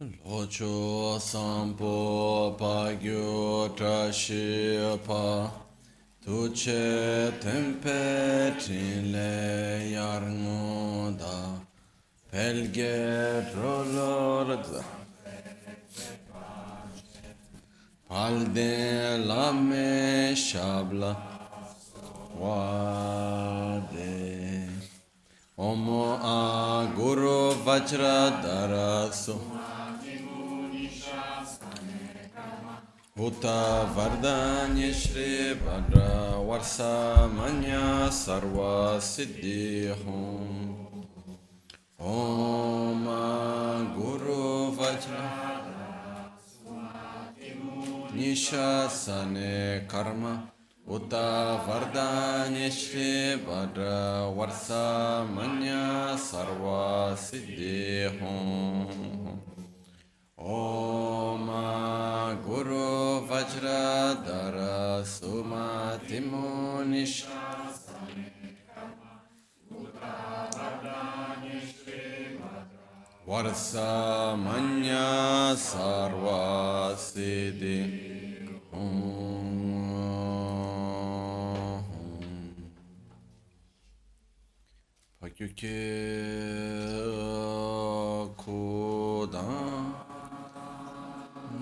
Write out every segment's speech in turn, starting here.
Locho sampo pagyo trashi pa Tuche tempe trile yarno da Pelge trolor Palde lame shabla Wade. Omo a guru vajra daraso. Bhuta Vardhanya Shri Bhadra Varsamanya Sarva Siddhi Hum. Om Guru Vajra Nishasane Karma. Uta Vardhanya Shri Bhadra Varsamanya Sarva Siddhi Hum. ओम गुरु वज्रधर सुमतिमो वर्षमन्या सर्वासिदि Faküke kudan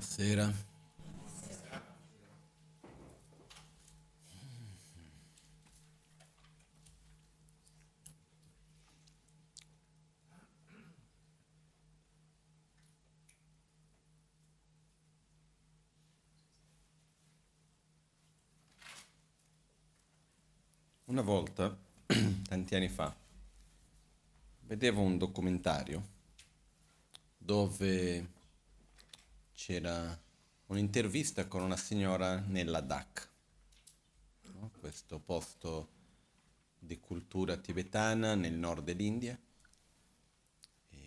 Buonasera. Una volta, tanti anni fa, vedevo un documentario dove c'era un'intervista con una signora nella DAC, no? questo posto di cultura tibetana nel nord dell'India, e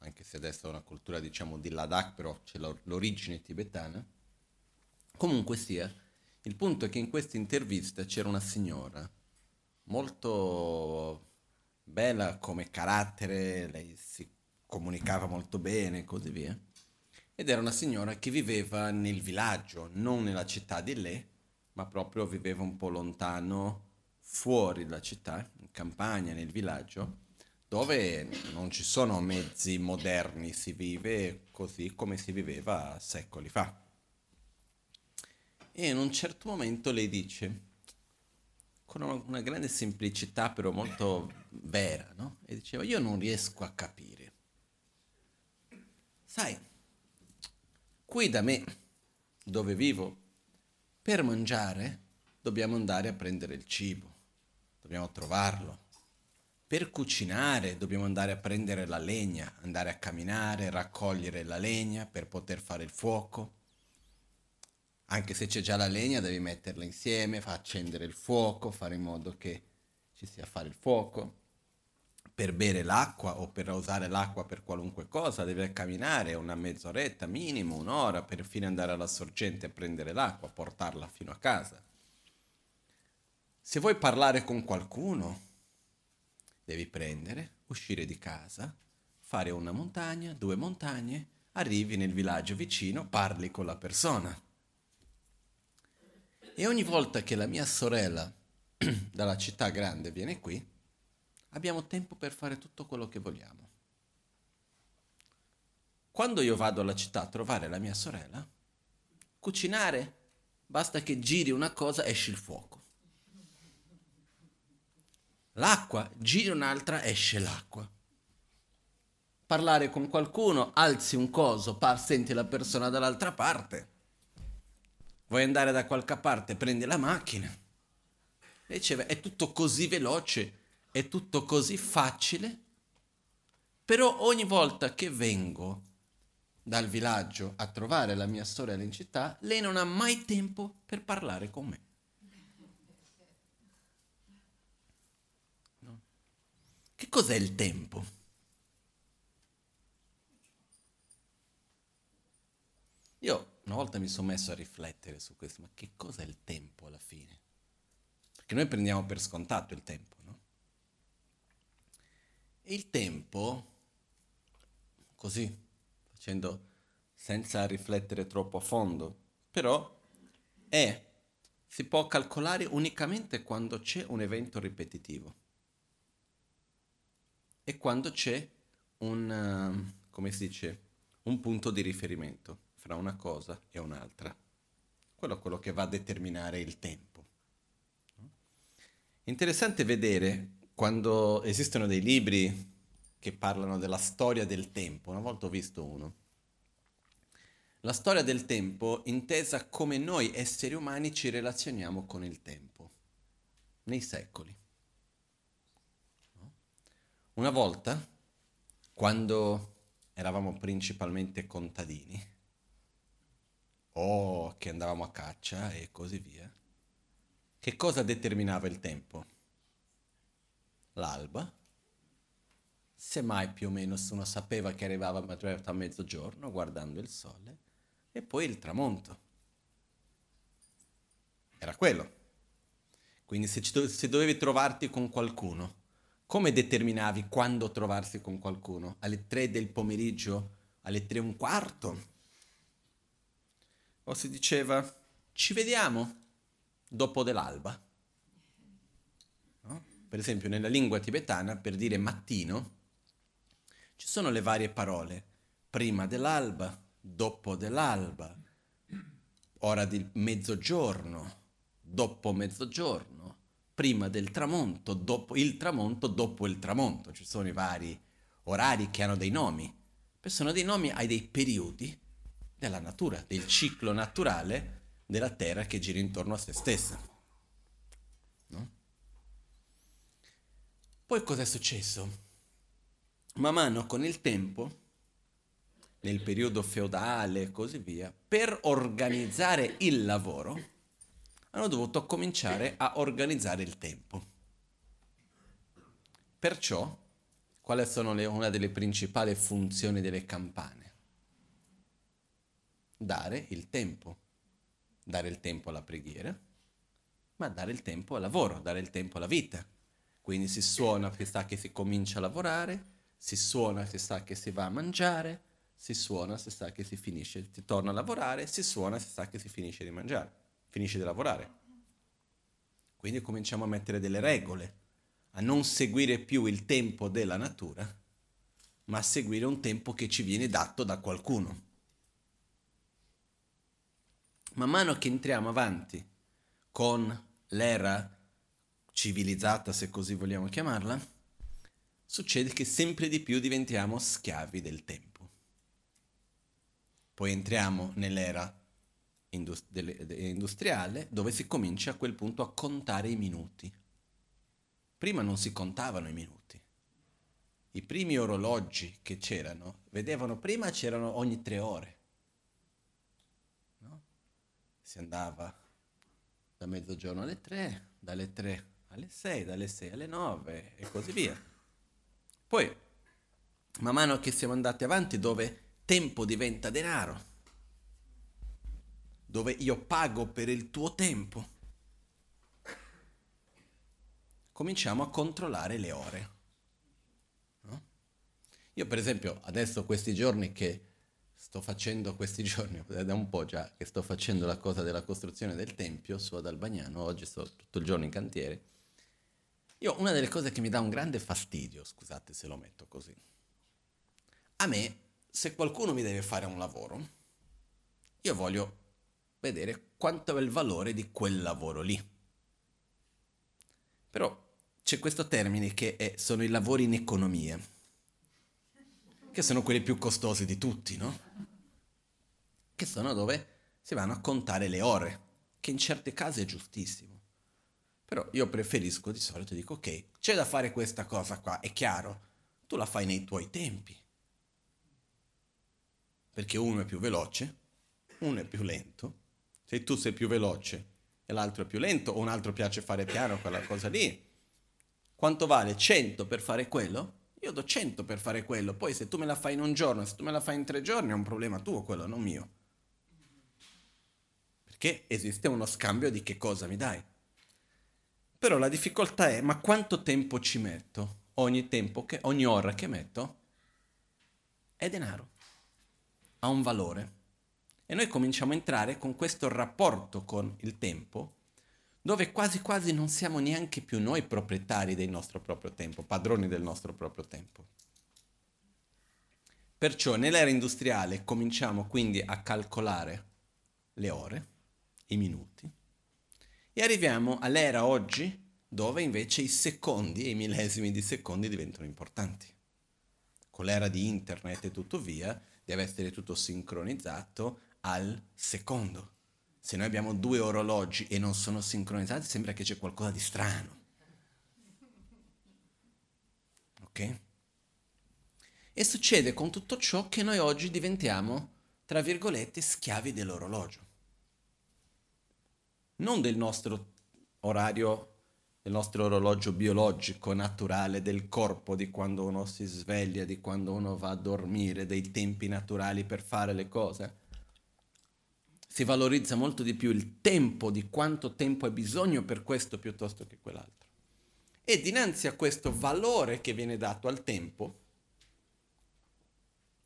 anche se adesso è una cultura diciamo di Ladakh, però c'è l'origine tibetana. Comunque sia, il punto è che in questa intervista c'era una signora molto bella come carattere, lei si comunicava molto bene e così via ed era una signora che viveva nel villaggio, non nella città di lei, ma proprio viveva un po' lontano, fuori dalla città, in campagna, nel villaggio, dove non ci sono mezzi moderni, si vive così come si viveva secoli fa. E in un certo momento lei dice, con una grande semplicità però molto vera, no? E diceva, io non riesco a capire. Sai, Qui da me, dove vivo, per mangiare dobbiamo andare a prendere il cibo, dobbiamo trovarlo. Per cucinare dobbiamo andare a prendere la legna, andare a camminare, raccogliere la legna per poter fare il fuoco. Anche se c'è già la legna devi metterla insieme, fa accendere il fuoco, fare in modo che ci sia a fare il fuoco per bere l'acqua o per usare l'acqua per qualunque cosa, deve camminare una mezz'oretta, minimo un'ora, per fine andare alla sorgente a prendere l'acqua, portarla fino a casa. Se vuoi parlare con qualcuno, devi prendere, uscire di casa, fare una montagna, due montagne, arrivi nel villaggio vicino, parli con la persona. E ogni volta che la mia sorella dalla città grande viene qui, abbiamo tempo per fare tutto quello che vogliamo. Quando io vado alla città a trovare la mia sorella, cucinare, basta che giri una cosa, esce il fuoco. L'acqua, giri un'altra, esce l'acqua. Parlare con qualcuno, alzi un coso, par- senti la persona dall'altra parte. Vuoi andare da qualche parte, prendi la macchina. E diceva, è tutto così veloce è tutto così facile, però ogni volta che vengo dal villaggio a trovare la mia sorella in città, lei non ha mai tempo per parlare con me. No? Che cos'è il tempo? Io una volta mi sono messo a riflettere su questo, ma che cos'è il tempo alla fine? Perché noi prendiamo per scontato il tempo. Il tempo, così, facendo senza riflettere troppo a fondo, però è, si può calcolare unicamente quando c'è un evento ripetitivo e quando c'è un, come si dice, un punto di riferimento fra una cosa e un'altra. Quello è quello che va a determinare il tempo. Interessante vedere quando esistono dei libri che parlano della storia del tempo, una volta ho visto uno. La storia del tempo intesa come noi esseri umani ci relazioniamo con il tempo, nei secoli. Una volta, quando eravamo principalmente contadini, o che andavamo a caccia e così via, che cosa determinava il tempo? L'alba, semmai più o meno uno sapeva che arrivava a mezzogiorno guardando il sole, e poi il tramonto. Era quello. Quindi se, do- se dovevi trovarti con qualcuno, come determinavi quando trovarsi con qualcuno? Alle tre del pomeriggio? Alle tre e un quarto? O si diceva, ci vediamo dopo dell'alba? Per esempio nella lingua tibetana, per dire mattino, ci sono le varie parole, prima dell'alba, dopo dell'alba, ora di mezzogiorno, dopo mezzogiorno, prima del tramonto, dopo il tramonto, dopo il tramonto. Ci sono i vari orari che hanno dei nomi. Sono dei nomi ai dei periodi della natura, del ciclo naturale della Terra che gira intorno a se stessa. No? Poi cosa è successo? Man mano con il tempo, nel periodo feudale e così via, per organizzare il lavoro, hanno dovuto cominciare a organizzare il tempo. Perciò, quali sono le, una delle principali funzioni delle campane? Dare il tempo. Dare il tempo alla preghiera, ma dare il tempo al lavoro, dare il tempo alla vita. Quindi si suona, si sa che si comincia a lavorare, si suona, si sa che si va a mangiare, si suona, si sa che si finisce, si torna a lavorare, si suona, si sa che si finisce di mangiare, finisce di lavorare. Quindi cominciamo a mettere delle regole, a non seguire più il tempo della natura, ma a seguire un tempo che ci viene dato da qualcuno. Man mano che entriamo avanti con l'era civilizzata, se così vogliamo chiamarla, succede che sempre di più diventiamo schiavi del tempo. Poi entriamo nell'era industriale dove si comincia a quel punto a contare i minuti. Prima non si contavano i minuti. I primi orologi che c'erano, vedevano, prima c'erano ogni tre ore. No? Si andava da mezzogiorno alle tre, dalle tre alle sei, dalle sei alle nove e così via. Poi, man mano che siamo andati avanti, dove tempo diventa denaro, dove io pago per il tuo tempo, cominciamo a controllare le ore. No? Io per esempio adesso questi giorni che sto facendo questi giorni, da un po' già che sto facendo la cosa della costruzione del tempio su ad Albagnano, oggi sto tutto il giorno in cantiere, io una delle cose che mi dà un grande fastidio, scusate se lo metto così, a me se qualcuno mi deve fare un lavoro, io voglio vedere quanto è il valore di quel lavoro lì. Però c'è questo termine che è, sono i lavori in economia, che sono quelli più costosi di tutti, no? Che sono dove si vanno a contare le ore, che in certi casi è giustissimo. Però io preferisco di solito, dico ok, c'è da fare questa cosa qua, è chiaro, tu la fai nei tuoi tempi. Perché uno è più veloce, uno è più lento, se tu sei più veloce e l'altro è più lento o un altro piace fare piano quella cosa lì, quanto vale 100 per fare quello? Io do 100 per fare quello, poi se tu me la fai in un giorno, se tu me la fai in tre giorni è un problema tuo quello, non mio. Perché esiste uno scambio di che cosa mi dai. Però la difficoltà è, ma quanto tempo ci metto? Ogni tempo, che, ogni ora che metto è denaro, ha un valore. E noi cominciamo a entrare con questo rapporto con il tempo, dove quasi quasi non siamo neanche più noi proprietari del nostro proprio tempo, padroni del nostro proprio tempo. Perciò nell'era industriale cominciamo quindi a calcolare le ore, i minuti, e arriviamo all'era oggi dove invece i secondi e i millesimi di secondi diventano importanti. Con l'era di internet e tutto via, deve essere tutto sincronizzato al secondo. Se noi abbiamo due orologi e non sono sincronizzati, sembra che c'è qualcosa di strano. Ok? E succede con tutto ciò che noi oggi diventiamo, tra virgolette, schiavi dell'orologio. Non del nostro orario, del nostro orologio biologico, naturale, del corpo, di quando uno si sveglia, di quando uno va a dormire, dei tempi naturali per fare le cose si valorizza molto di più il tempo, di quanto tempo hai bisogno per questo piuttosto che quell'altro. E dinanzi a questo valore che viene dato al tempo,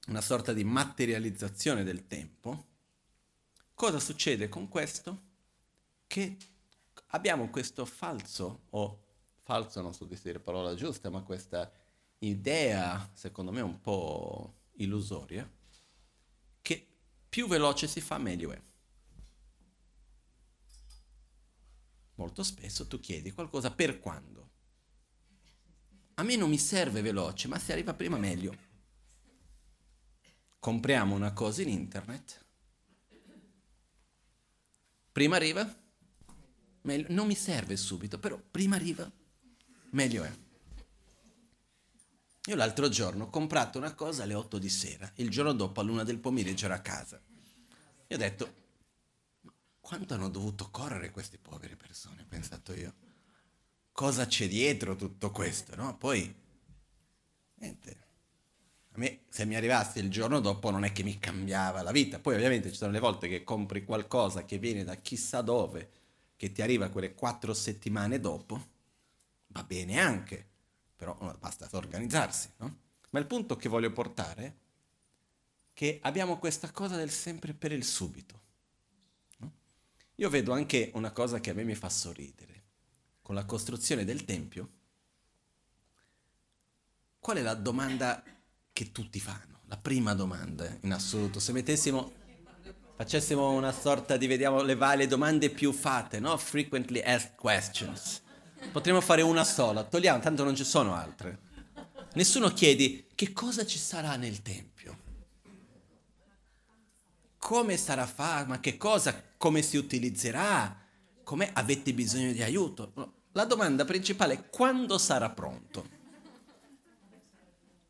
una sorta di materializzazione del tempo, cosa succede con questo? Che abbiamo questo falso, o falso non so di dire la parola giusta, ma questa idea, secondo me un po' illusoria, che più veloce si fa, meglio è. Molto spesso tu chiedi qualcosa per quando. A me non mi serve veloce, ma se arriva prima meglio. Compriamo una cosa in internet. Prima arriva, meglio. Non mi serve subito, però prima arriva, meglio è. Io l'altro giorno ho comprato una cosa alle 8 di sera, il giorno dopo all'una del pomeriggio ero a casa. E ho detto, quanto hanno dovuto correre queste povere persone, ho pensato io. Cosa c'è dietro tutto questo, no? Poi, niente. A me, se mi arrivasse il giorno dopo, non è che mi cambiava la vita. Poi, ovviamente, ci sono le volte che compri qualcosa che viene da chissà dove, che ti arriva quelle quattro settimane dopo, va bene anche, però basta organizzarsi, no? Ma il punto che voglio portare è che abbiamo questa cosa del sempre per il subito. Io vedo anche una cosa che a me mi fa sorridere. Con la costruzione del Tempio, qual è la domanda che tutti fanno? La prima domanda in assoluto. Se mettessimo, facessimo una sorta di, vediamo, le varie domande più fatte, no? Frequently asked questions. Potremmo fare una sola, togliamo, tanto non ci sono altre. Nessuno chiede che cosa ci sarà nel Tempio. Come sarà fatto? Ma che cosa? come si utilizzerà, come avete bisogno di aiuto. La domanda principale è quando sarà pronto?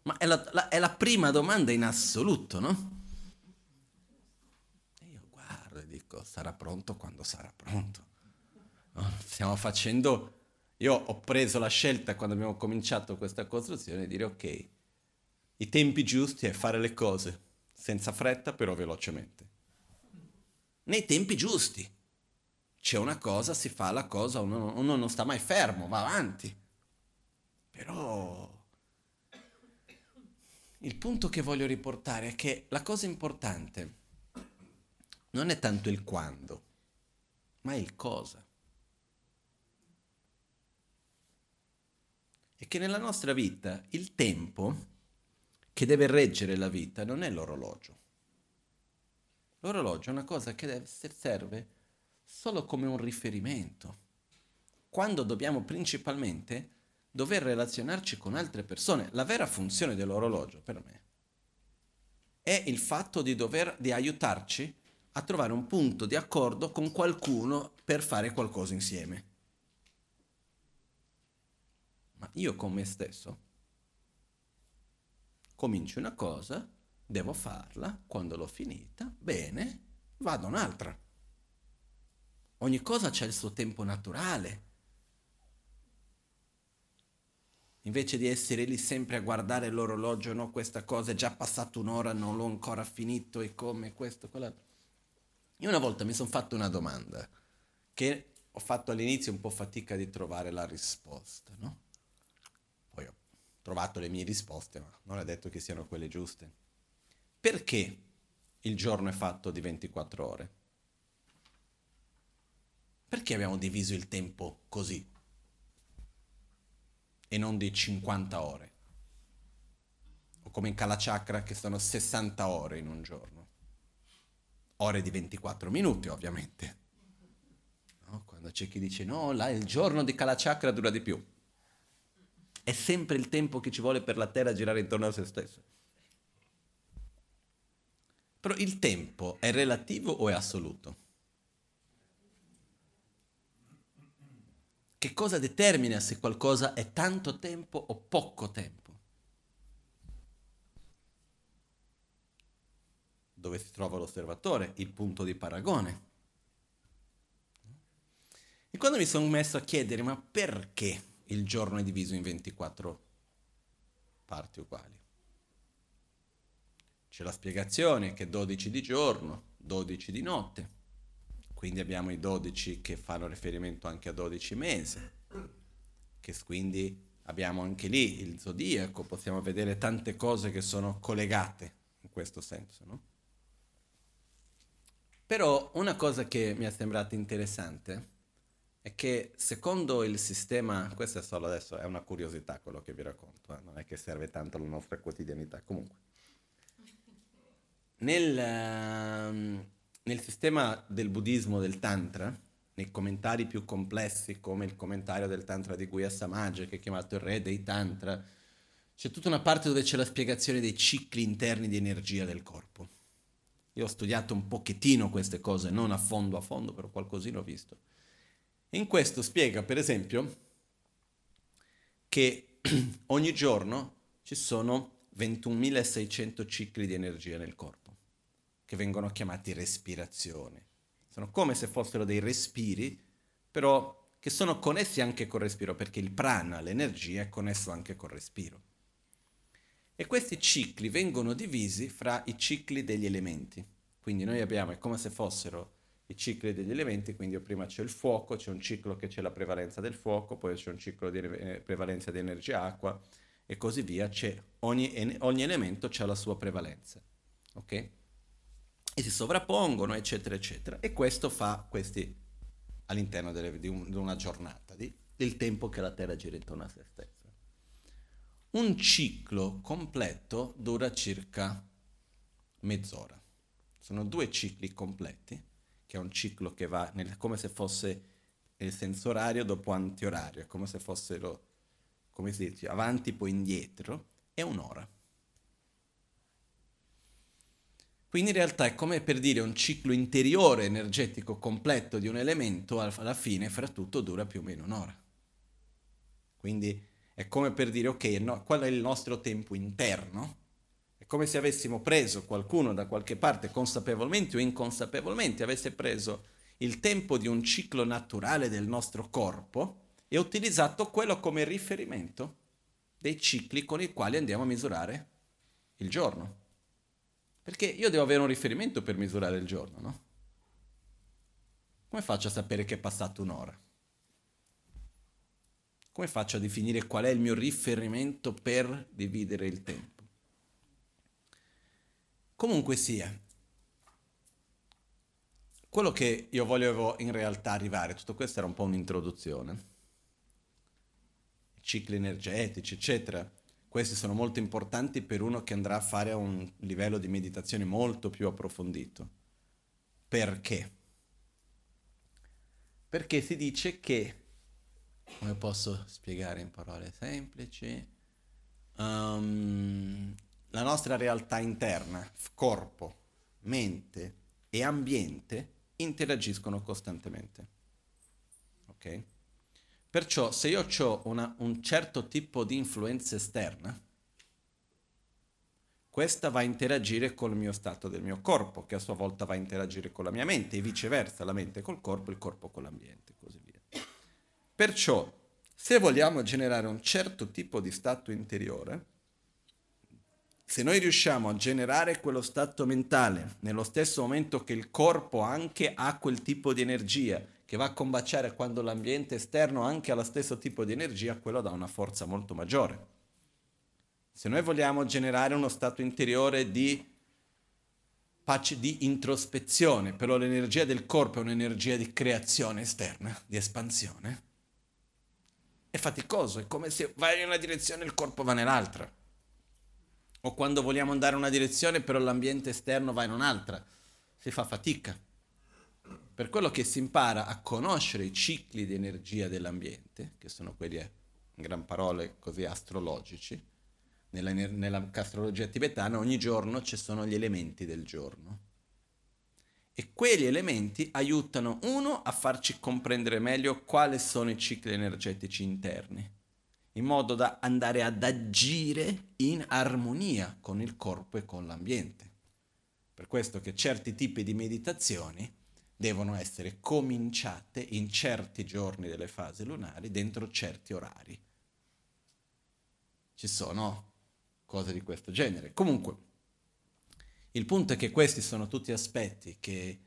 Ma è la, la, è la prima domanda in assoluto, no? E io guardo e dico, sarà pronto quando sarà pronto. Stiamo facendo... Io ho preso la scelta quando abbiamo cominciato questa costruzione di dire ok, i tempi giusti è fare le cose senza fretta però velocemente nei tempi giusti. C'è una cosa, si fa la cosa, uno, uno non sta mai fermo, va avanti. Però il punto che voglio riportare è che la cosa importante non è tanto il quando, ma il cosa. E che nella nostra vita il tempo che deve reggere la vita non è l'orologio. L'orologio è una cosa che deve, serve solo come un riferimento, quando dobbiamo principalmente dover relazionarci con altre persone. La vera funzione dell'orologio per me è il fatto di dover di aiutarci a trovare un punto di accordo con qualcuno per fare qualcosa insieme. Ma io con me stesso comincio una cosa devo farla, quando l'ho finita, bene, vado un'altra. Ogni cosa c'è il suo tempo naturale. Invece di essere lì sempre a guardare l'orologio, no, questa cosa è già passata un'ora, non l'ho ancora finito e come questo, quell'altro. Io una volta mi sono fatto una domanda che ho fatto all'inizio un po' fatica di trovare la risposta, no? Poi ho trovato le mie risposte, ma non è detto che siano quelle giuste. Perché il giorno è fatto di 24 ore? Perché abbiamo diviso il tempo così? E non di 50 ore? O come in Kalachakra che sono 60 ore in un giorno. Ore di 24 minuti, ovviamente. No? Quando c'è chi dice no, là il giorno di Kalachakra dura di più. È sempre il tempo che ci vuole per la Terra girare intorno a se stessa. Però il tempo è relativo o è assoluto? Che cosa determina se qualcosa è tanto tempo o poco tempo? Dove si trova l'osservatore, il punto di paragone. E quando mi sono messo a chiedere ma perché il giorno è diviso in 24 parti uguali? C'è la spiegazione che 12 di giorno, 12 di notte. Quindi abbiamo i 12 che fanno riferimento anche a 12 mesi, che quindi abbiamo anche lì il zodiaco, possiamo vedere tante cose che sono collegate in questo senso, no? Però una cosa che mi è sembrata interessante è che secondo il sistema, questo è solo adesso, è una curiosità quello che vi racconto, eh? non è che serve tanto alla nostra quotidianità, comunque nel, ehm, nel sistema del buddismo del Tantra, nei commentari più complessi, come il commentario del Tantra di Guya Samaja, che è chiamato il re dei Tantra, c'è tutta una parte dove c'è la spiegazione dei cicli interni di energia del corpo. Io ho studiato un pochettino queste cose, non a fondo a fondo, però qualcosina ho visto. In questo spiega, per esempio, che ogni giorno ci sono 21.600 cicli di energia nel corpo, che vengono chiamati respirazione. Sono come se fossero dei respiri, però che sono connessi anche col respiro, perché il prana, l'energia, è connesso anche col respiro. E questi cicli vengono divisi fra i cicli degli elementi. Quindi noi abbiamo, è come se fossero i cicli degli elementi, quindi prima c'è il fuoco, c'è un ciclo che c'è la prevalenza del fuoco, poi c'è un ciclo di eh, prevalenza di energia acqua e così via, ogni, ogni, elemento ha la sua prevalenza. Ok? e si sovrappongono, eccetera, eccetera. E questo fa questi all'interno delle, di, un, di, una giornata, di, del tempo che la Terra gira intorno a se stessa. Un ciclo completo dura circa mezz'ora. Sono due cicli completi, che è un ciclo che va nel, come se fosse il senso orario dopo antiorario, come se fossero, come si dice, avanti poi indietro, è un'ora. Quindi in realtà è come per dire un ciclo interiore energetico completo di un elemento, alla fine fra tutto dura più o meno un'ora. Quindi è come per dire ok, no, qual è il nostro tempo interno? È come se avessimo preso qualcuno da qualche parte, consapevolmente o inconsapevolmente, avesse preso il tempo di un ciclo naturale del nostro corpo e utilizzato quello come riferimento dei cicli con i quali andiamo a misurare il giorno. Perché io devo avere un riferimento per misurare il giorno, no? Come faccio a sapere che è passata un'ora? Come faccio a definire qual è il mio riferimento per dividere il tempo? Comunque sia, quello che io volevo in realtà arrivare, tutto questo era un po' un'introduzione, cicli energetici, eccetera, questi sono molto importanti per uno che andrà a fare un livello di meditazione molto più approfondito. Perché? Perché si dice che, come posso spiegare in parole semplici, um, la nostra realtà interna, corpo, mente e ambiente interagiscono costantemente. Ok? Perciò se io ho una, un certo tipo di influenza esterna, questa va a interagire col mio stato del mio corpo, che a sua volta va a interagire con la mia mente, e viceversa, la mente col corpo, il corpo con l'ambiente, così via. Perciò, se vogliamo generare un certo tipo di stato interiore, se noi riusciamo a generare quello stato mentale nello stesso momento che il corpo anche ha quel tipo di energia, che va a combaciare quando l'ambiente esterno anche ha lo stesso tipo di energia, quello dà una forza molto maggiore. Se noi vogliamo generare uno stato interiore di pace, di introspezione, però l'energia del corpo è un'energia di creazione esterna, di espansione, è faticoso, è come se vai in una direzione e il corpo va nell'altra. O quando vogliamo andare in una direzione, però l'ambiente esterno va in un'altra, si fa fatica per quello che si impara a conoscere i cicli di energia dell'ambiente, che sono quelli, eh, in gran parole, così astrologici, nella, nella astrologia tibetana ogni giorno ci sono gli elementi del giorno. E quegli elementi aiutano, uno, a farci comprendere meglio quali sono i cicli energetici interni, in modo da andare ad agire in armonia con il corpo e con l'ambiente. Per questo che certi tipi di meditazioni devono essere cominciate in certi giorni delle fasi lunari dentro certi orari. Ci sono cose di questo genere. Comunque, il punto è che questi sono tutti aspetti che,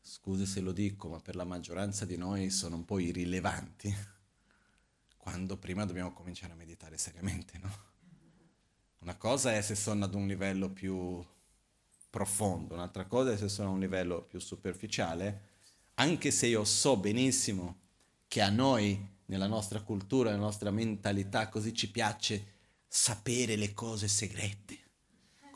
scusi se lo dico, ma per la maggioranza di noi sono un po' irrilevanti, quando prima dobbiamo cominciare a meditare seriamente, no? Una cosa è se sono ad un livello più profondo, un'altra cosa è se sono a un livello più superficiale, anche se io so benissimo che a noi, nella nostra cultura, nella nostra mentalità, così ci piace sapere le cose segrete,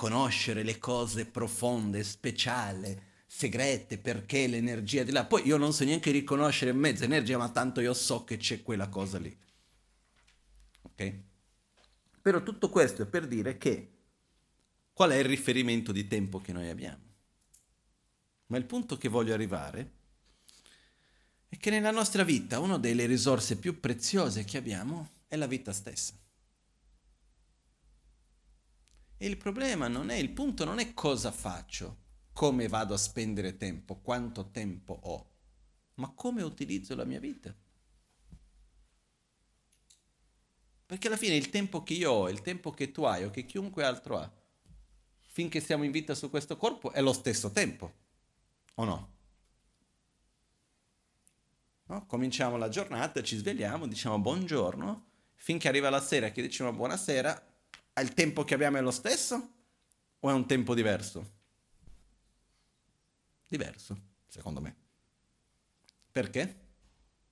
conoscere le cose profonde, speciali, segrete, perché l'energia di là. Poi io non so neanche riconoscere mezza energia, ma tanto io so che c'è quella cosa lì. Ok? Però tutto questo è per dire che qual è il riferimento di tempo che noi abbiamo. Ma il punto che voglio arrivare è che nella nostra vita una delle risorse più preziose che abbiamo è la vita stessa. E il problema non è, il punto non è cosa faccio, come vado a spendere tempo, quanto tempo ho, ma come utilizzo la mia vita. Perché alla fine il tempo che io ho, il tempo che tu hai o che chiunque altro ha, finché siamo in vita su questo corpo, è lo stesso tempo, o no? no? Cominciamo la giornata, ci svegliamo, diciamo buongiorno, finché arriva la sera che diciamo buonasera, il tempo che abbiamo è lo stesso o è un tempo diverso? diverso, secondo me. Perché?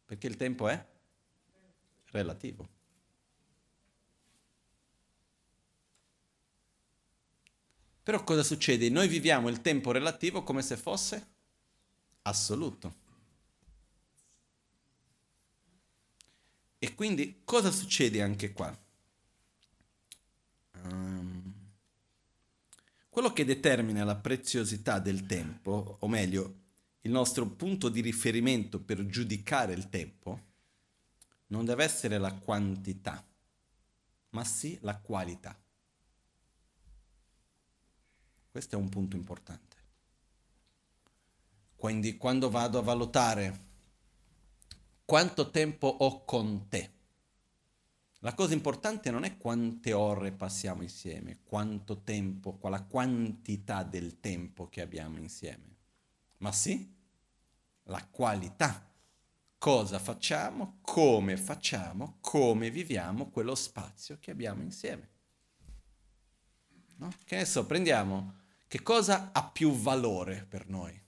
Perché il tempo è relativo. Però cosa succede? Noi viviamo il tempo relativo come se fosse assoluto. E quindi cosa succede anche qua? Um, quello che determina la preziosità del tempo, o meglio, il nostro punto di riferimento per giudicare il tempo, non deve essere la quantità, ma sì la qualità. Questo è un punto importante. Quindi quando vado a valutare quanto tempo ho con te, la cosa importante non è quante ore passiamo insieme, quanto tempo, qual quantità del tempo che abbiamo insieme, ma sì la qualità. Cosa facciamo, come facciamo, come viviamo quello spazio che abbiamo insieme. No? Che ne so, prendiamo che cosa ha più valore per noi.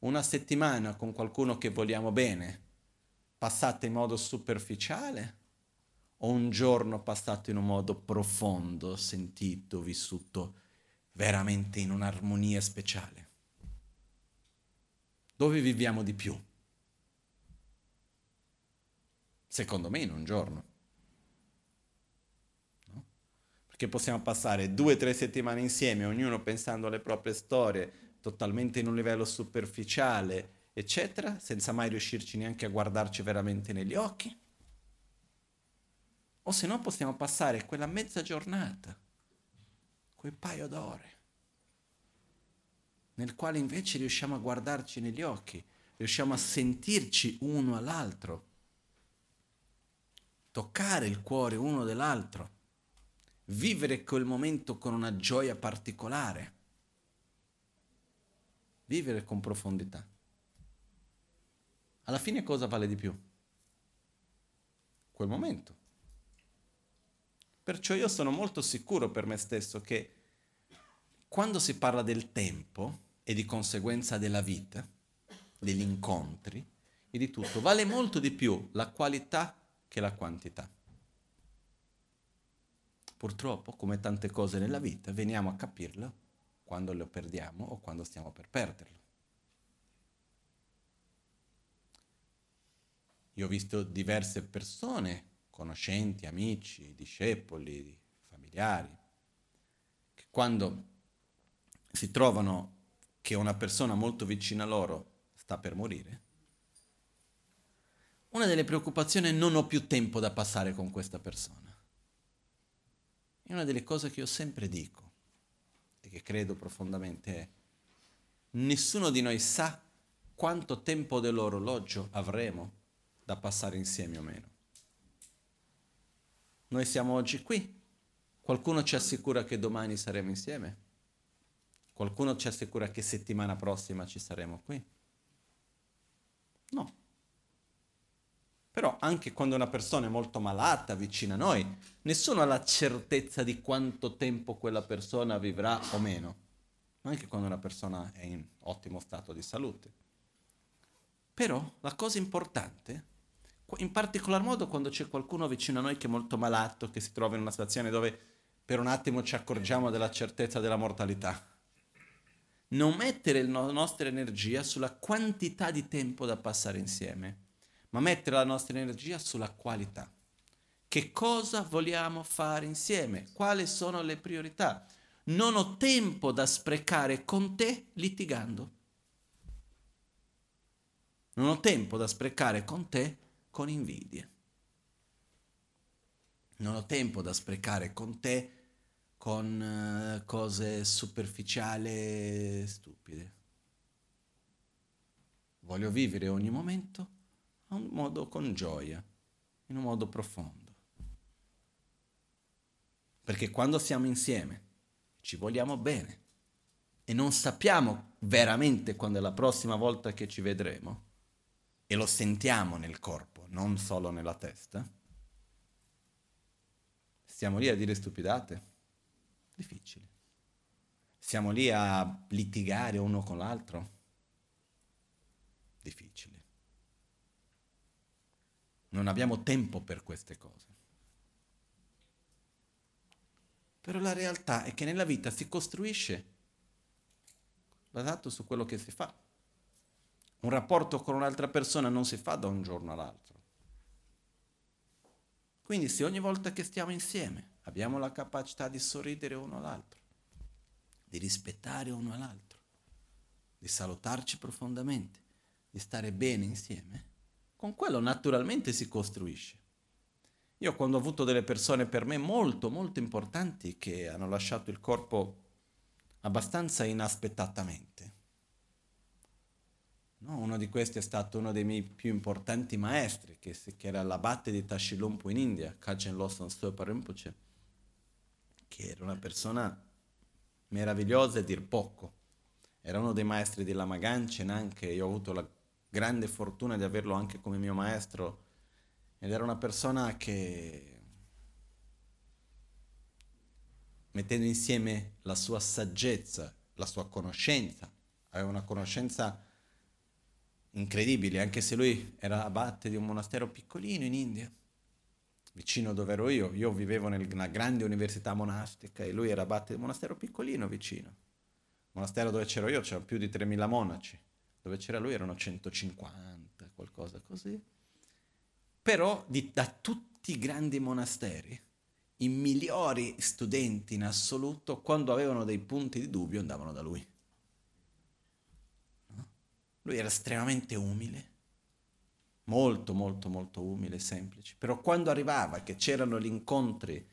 Una settimana con qualcuno che vogliamo bene, passata in modo superficiale, o un giorno passato in un modo profondo, sentito, vissuto veramente in un'armonia speciale? Dove viviamo di più? Secondo me in un giorno. No? Perché possiamo passare due o tre settimane insieme, ognuno pensando alle proprie storie, totalmente in un livello superficiale, eccetera, senza mai riuscirci neanche a guardarci veramente negli occhi. O se no possiamo passare quella mezza giornata, quel paio d'ore, nel quale invece riusciamo a guardarci negli occhi, riusciamo a sentirci uno all'altro, toccare il cuore uno dell'altro, vivere quel momento con una gioia particolare, vivere con profondità. Alla fine cosa vale di più? Quel momento. Perciò io sono molto sicuro per me stesso che quando si parla del tempo e di conseguenza della vita, degli incontri e di tutto, vale molto di più la qualità che la quantità. Purtroppo, come tante cose nella vita, veniamo a capirlo quando lo perdiamo o quando stiamo per perderlo. Io ho visto diverse persone conoscenti, amici, discepoli, familiari, che quando si trovano che una persona molto vicina a loro sta per morire, una delle preoccupazioni è non ho più tempo da passare con questa persona. E una delle cose che io sempre dico e che credo profondamente è nessuno di noi sa quanto tempo dell'orologio avremo da passare insieme o meno. Noi siamo oggi qui. Qualcuno ci assicura che domani saremo insieme? Qualcuno ci assicura che settimana prossima ci saremo qui? No. Però anche quando una persona è molto malata vicino a noi, nessuno ha la certezza di quanto tempo quella persona vivrà o meno, anche quando una persona è in ottimo stato di salute. Però la cosa importante in particolar modo quando c'è qualcuno vicino a noi che è molto malato, che si trova in una situazione dove per un attimo ci accorgiamo della certezza della mortalità. Non mettere la nostra energia sulla quantità di tempo da passare insieme, ma mettere la nostra energia sulla qualità. Che cosa vogliamo fare insieme? Quali sono le priorità? Non ho tempo da sprecare con te litigando. Non ho tempo da sprecare con te con invidie. Non ho tempo da sprecare con te con uh, cose superficiali e stupide. Voglio vivere ogni momento a un modo con gioia, in un modo profondo. Perché quando siamo insieme ci vogliamo bene e non sappiamo veramente quando è la prossima volta che ci vedremo, e lo sentiamo nel corpo, non solo nella testa, stiamo lì a dire stupidate? Difficile. Siamo lì a litigare uno con l'altro? Difficile. Non abbiamo tempo per queste cose. Però la realtà è che nella vita si costruisce basato su quello che si fa. Un rapporto con un'altra persona non si fa da un giorno all'altro. Quindi se ogni volta che stiamo insieme abbiamo la capacità di sorridere uno all'altro, di rispettare uno all'altro, di salutarci profondamente, di stare bene insieme, con quello naturalmente si costruisce. Io quando ho avuto delle persone per me molto, molto importanti che hanno lasciato il corpo abbastanza inaspettatamente, No, uno di questi è stato uno dei miei più importanti maestri, che, che era l'abate di Tashilumpu in India, Kachen Losson Stopa che era una persona meravigliosa e dir poco. Era uno dei maestri di Lama Ganchen anche, io ho avuto la grande fortuna di averlo anche come mio maestro, ed era una persona che, mettendo insieme la sua saggezza, la sua conoscenza, aveva una conoscenza incredibili, anche se lui era abate di un monastero piccolino in India, vicino dove ero io. Io vivevo nella grande università monastica e lui era abate di un monastero piccolino vicino. Il monastero dove c'ero io c'erano più di 3.000 monaci, dove c'era lui erano 150, qualcosa così. Però di, da tutti i grandi monasteri, i migliori studenti in assoluto, quando avevano dei punti di dubbio, andavano da lui. Lui era estremamente umile, molto molto molto umile e semplice, però quando arrivava che c'erano gli incontri,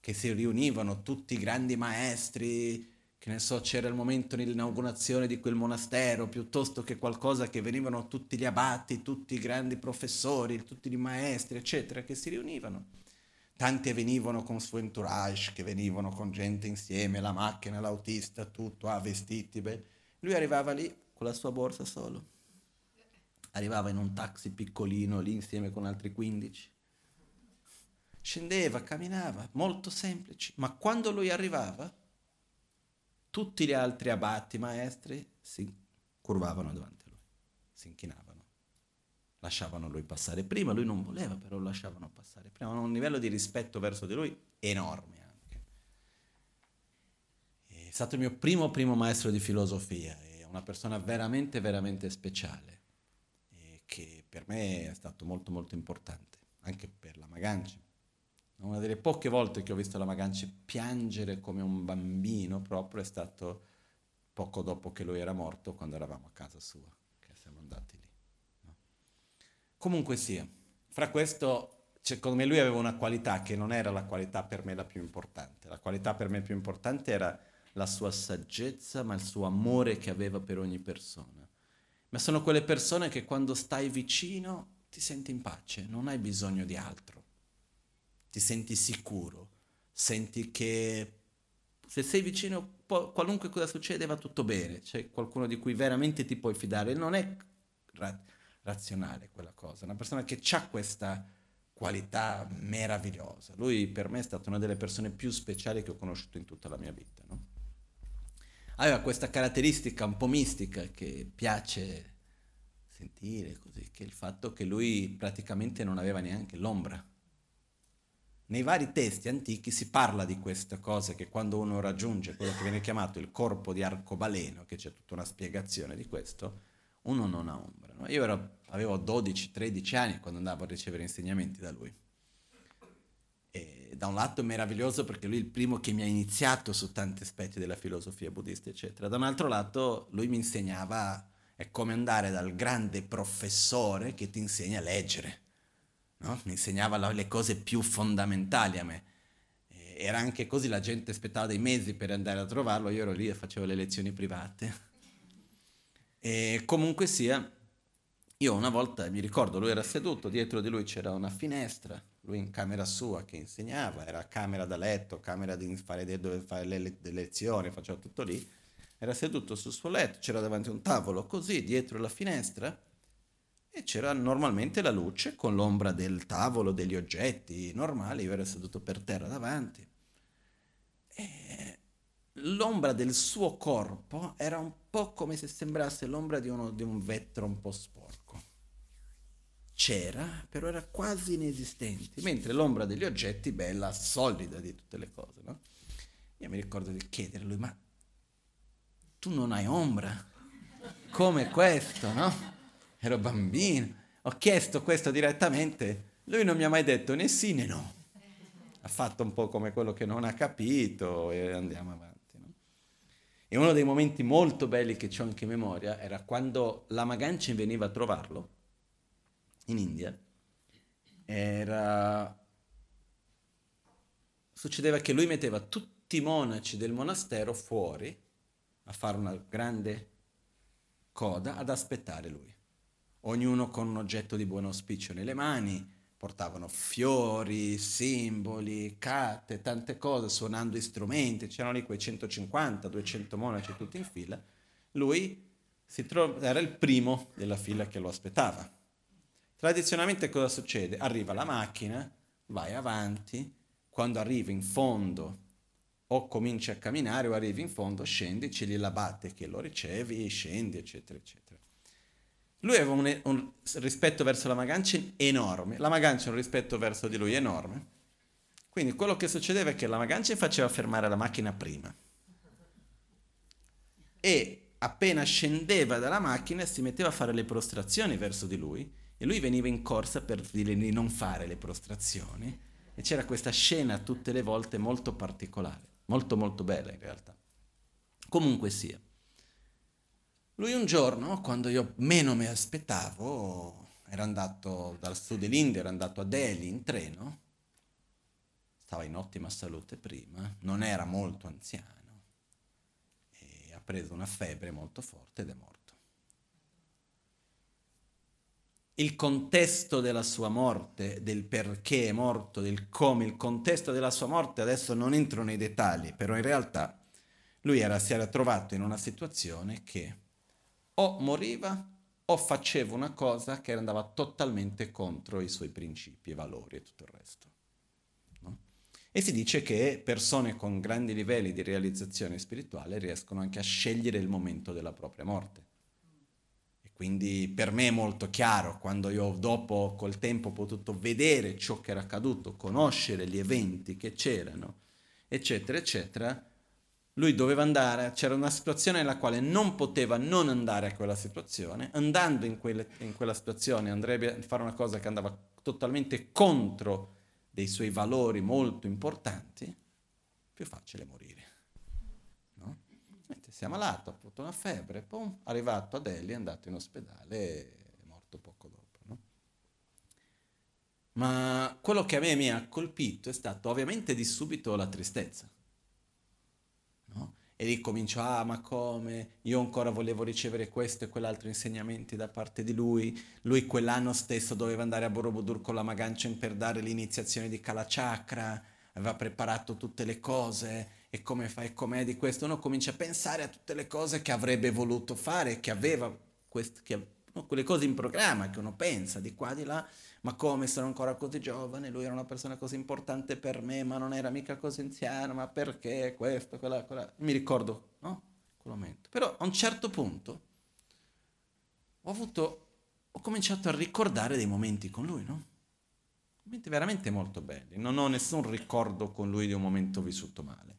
che si riunivano tutti i grandi maestri, che ne so, c'era il momento dell'inaugurazione di quel monastero, piuttosto che qualcosa che venivano tutti gli abati, tutti i grandi professori, tutti i maestri, eccetera, che si riunivano. Tanti venivano con suo entourage, che venivano con gente insieme, la macchina, l'autista, tutto, ah, vestiti, beh. Lui arrivava lì, con la sua borsa solo. Arrivava in un taxi piccolino lì insieme con altri 15. Scendeva, camminava, molto semplice, ma quando lui arrivava, tutti gli altri abati, maestri, si curvavano davanti a lui, si inchinavano, lasciavano lui passare prima, lui non voleva, però lasciavano passare prima, un livello di rispetto verso di lui enorme anche. È stato il mio primo primo maestro di filosofia una persona veramente, veramente speciale, che per me è stato molto, molto importante, anche per la Maganci. Una delle poche volte che ho visto la Maganci piangere come un bambino proprio è stato poco dopo che lui era morto, quando eravamo a casa sua, che siamo andati lì. No? Comunque sia, fra questo secondo me lui aveva una qualità che non era la qualità per me la più importante. La qualità per me più importante era la sua saggezza, ma il suo amore che aveva per ogni persona. Ma sono quelle persone che quando stai vicino ti senti in pace, non hai bisogno di altro. Ti senti sicuro, senti che se sei vicino, qualunque cosa succede va tutto bene, c'è qualcuno di cui veramente ti puoi fidare. Non è ra- razionale quella cosa, una persona che ha questa qualità meravigliosa. Lui per me è stata una delle persone più speciali che ho conosciuto in tutta la mia vita. No? Aveva questa caratteristica un po' mistica che piace sentire così, che il fatto che lui praticamente non aveva neanche l'ombra. nei vari testi antichi si parla di queste cose che quando uno raggiunge quello che viene chiamato il corpo di arcobaleno, che c'è tutta una spiegazione di questo, uno non ha ombra. No? Io ero, avevo 12-13 anni quando andavo a ricevere insegnamenti da lui. Da un lato è meraviglioso perché lui è il primo che mi ha iniziato su tanti aspetti della filosofia buddista, eccetera. Da un altro lato lui mi insegnava, è come andare dal grande professore che ti insegna a leggere no? mi insegnava le cose più fondamentali a me. Era anche così, la gente aspettava dei mesi per andare a trovarlo, io ero lì e facevo le lezioni private. E comunque sia, io una volta mi ricordo, lui era seduto, dietro di lui c'era una finestra, lui in camera sua che insegnava, era camera da letto, camera di fare, dove fare le, le lezioni, faceva tutto lì. Era seduto sul suo letto, c'era davanti un tavolo così, dietro la finestra, e c'era normalmente la luce con l'ombra del tavolo, degli oggetti normali, io ero seduto per terra davanti. E l'ombra del suo corpo era un po' come se sembrasse l'ombra di, uno, di un vetro un po' sporco. C'era, però era quasi inesistente, mentre l'ombra degli oggetti, bella, solida di tutte le cose. No? Io mi ricordo di chiedere a lui, ma tu non hai ombra? Come questo, no? ero bambino, ho chiesto questo direttamente, lui non mi ha mai detto né sì né no. Ha fatto un po' come quello che non ha capito e andiamo avanti. No? E uno dei momenti molto belli che ho anche in memoria era quando la Maganci veniva a trovarlo in India. Era... Succedeva che lui metteva tutti i monaci del monastero fuori a fare una grande coda ad aspettare lui ognuno con un oggetto di buon auspicio nelle mani, portavano fiori, simboli, carte, tante cose, suonando strumenti, c'erano lì quei 150, 200 monaci tutti in fila. Lui tro- era il primo della fila che lo aspettava. Tradizionalmente cosa succede? Arriva la macchina, vai avanti, quando arrivi in fondo o cominci a camminare o arrivi in fondo, scendi, c'è lì l'abate che lo ricevi, scendi, eccetera, eccetera. Lui aveva un, un rispetto verso la Magancin enorme, la Magancin un rispetto verso di lui enorme. Quindi quello che succedeva è che la Magancin faceva fermare la macchina prima. E appena scendeva dalla macchina si metteva a fare le prostrazioni verso di lui e lui veniva in corsa per dire di non fare le prostrazioni. E c'era questa scena tutte le volte molto particolare, molto molto bella in realtà. Comunque sia. Lui un giorno, quando io meno mi aspettavo, era andato dal sud dell'India, era andato a Delhi in treno, stava in ottima salute prima, non era molto anziano e ha preso una febbre molto forte ed è morto. Il contesto della sua morte, del perché è morto, del come, il contesto della sua morte, adesso non entro nei dettagli, però in realtà lui era, si era trovato in una situazione che o moriva o faceva una cosa che andava totalmente contro i suoi principi e valori e tutto il resto. No? E si dice che persone con grandi livelli di realizzazione spirituale riescono anche a scegliere il momento della propria morte. Quindi per me è molto chiaro, quando io dopo col tempo ho potuto vedere ciò che era accaduto, conoscere gli eventi che c'erano, eccetera, eccetera, lui doveva andare, c'era una situazione nella quale non poteva non andare a quella situazione, andando in, quelle, in quella situazione andrebbe a fare una cosa che andava totalmente contro dei suoi valori molto importanti, più facile morire. No? Si è ammalato, ha avuto una febbre, poi arrivato a Delhi, è andato in ospedale, è morto poco dopo. No? Ma quello che a me mi ha colpito è stato ovviamente di subito la tristezza e lì comincio, ah ma come, io ancora volevo ricevere questo e quell'altro insegnamenti da parte di lui, lui quell'anno stesso doveva andare a Borobudur con la Maganchen per dare l'iniziazione di Kalachakra, aveva preparato tutte le cose e come fa e com'è di questo, uno comincia a pensare a tutte le cose che avrebbe voluto fare, che aveva, quest- che, no, quelle cose in programma che uno pensa di qua di là, ma come sono ancora così giovane, lui era una persona così importante per me, ma non era mica così anziano, ma perché questo, quella, quella. Mi ricordo, no? Quel momento. Però a un certo punto ho avuto, ho cominciato a ricordare dei momenti con lui, no? momenti veramente molto belli. Non ho nessun ricordo con lui di un momento vissuto male.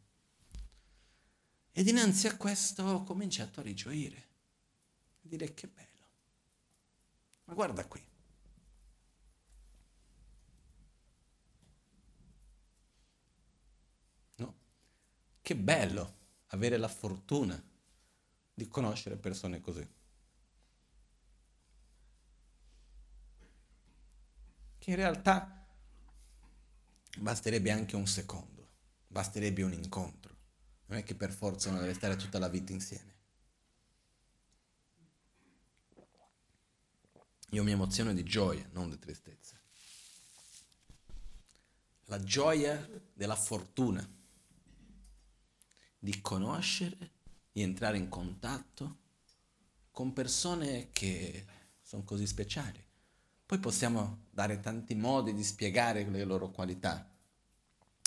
E dinanzi a questo ho cominciato a rigioire, a dire che bello. Ma guarda qui. No, che bello avere la fortuna di conoscere persone così. Che in realtà basterebbe anche un secondo, basterebbe un incontro. Non è che per forza uno deve stare tutta la vita insieme. Io mi emoziono di gioia, non di tristezza. La gioia della fortuna di conoscere di entrare in contatto con persone che sono così speciali. Poi possiamo dare tanti modi di spiegare le loro qualità.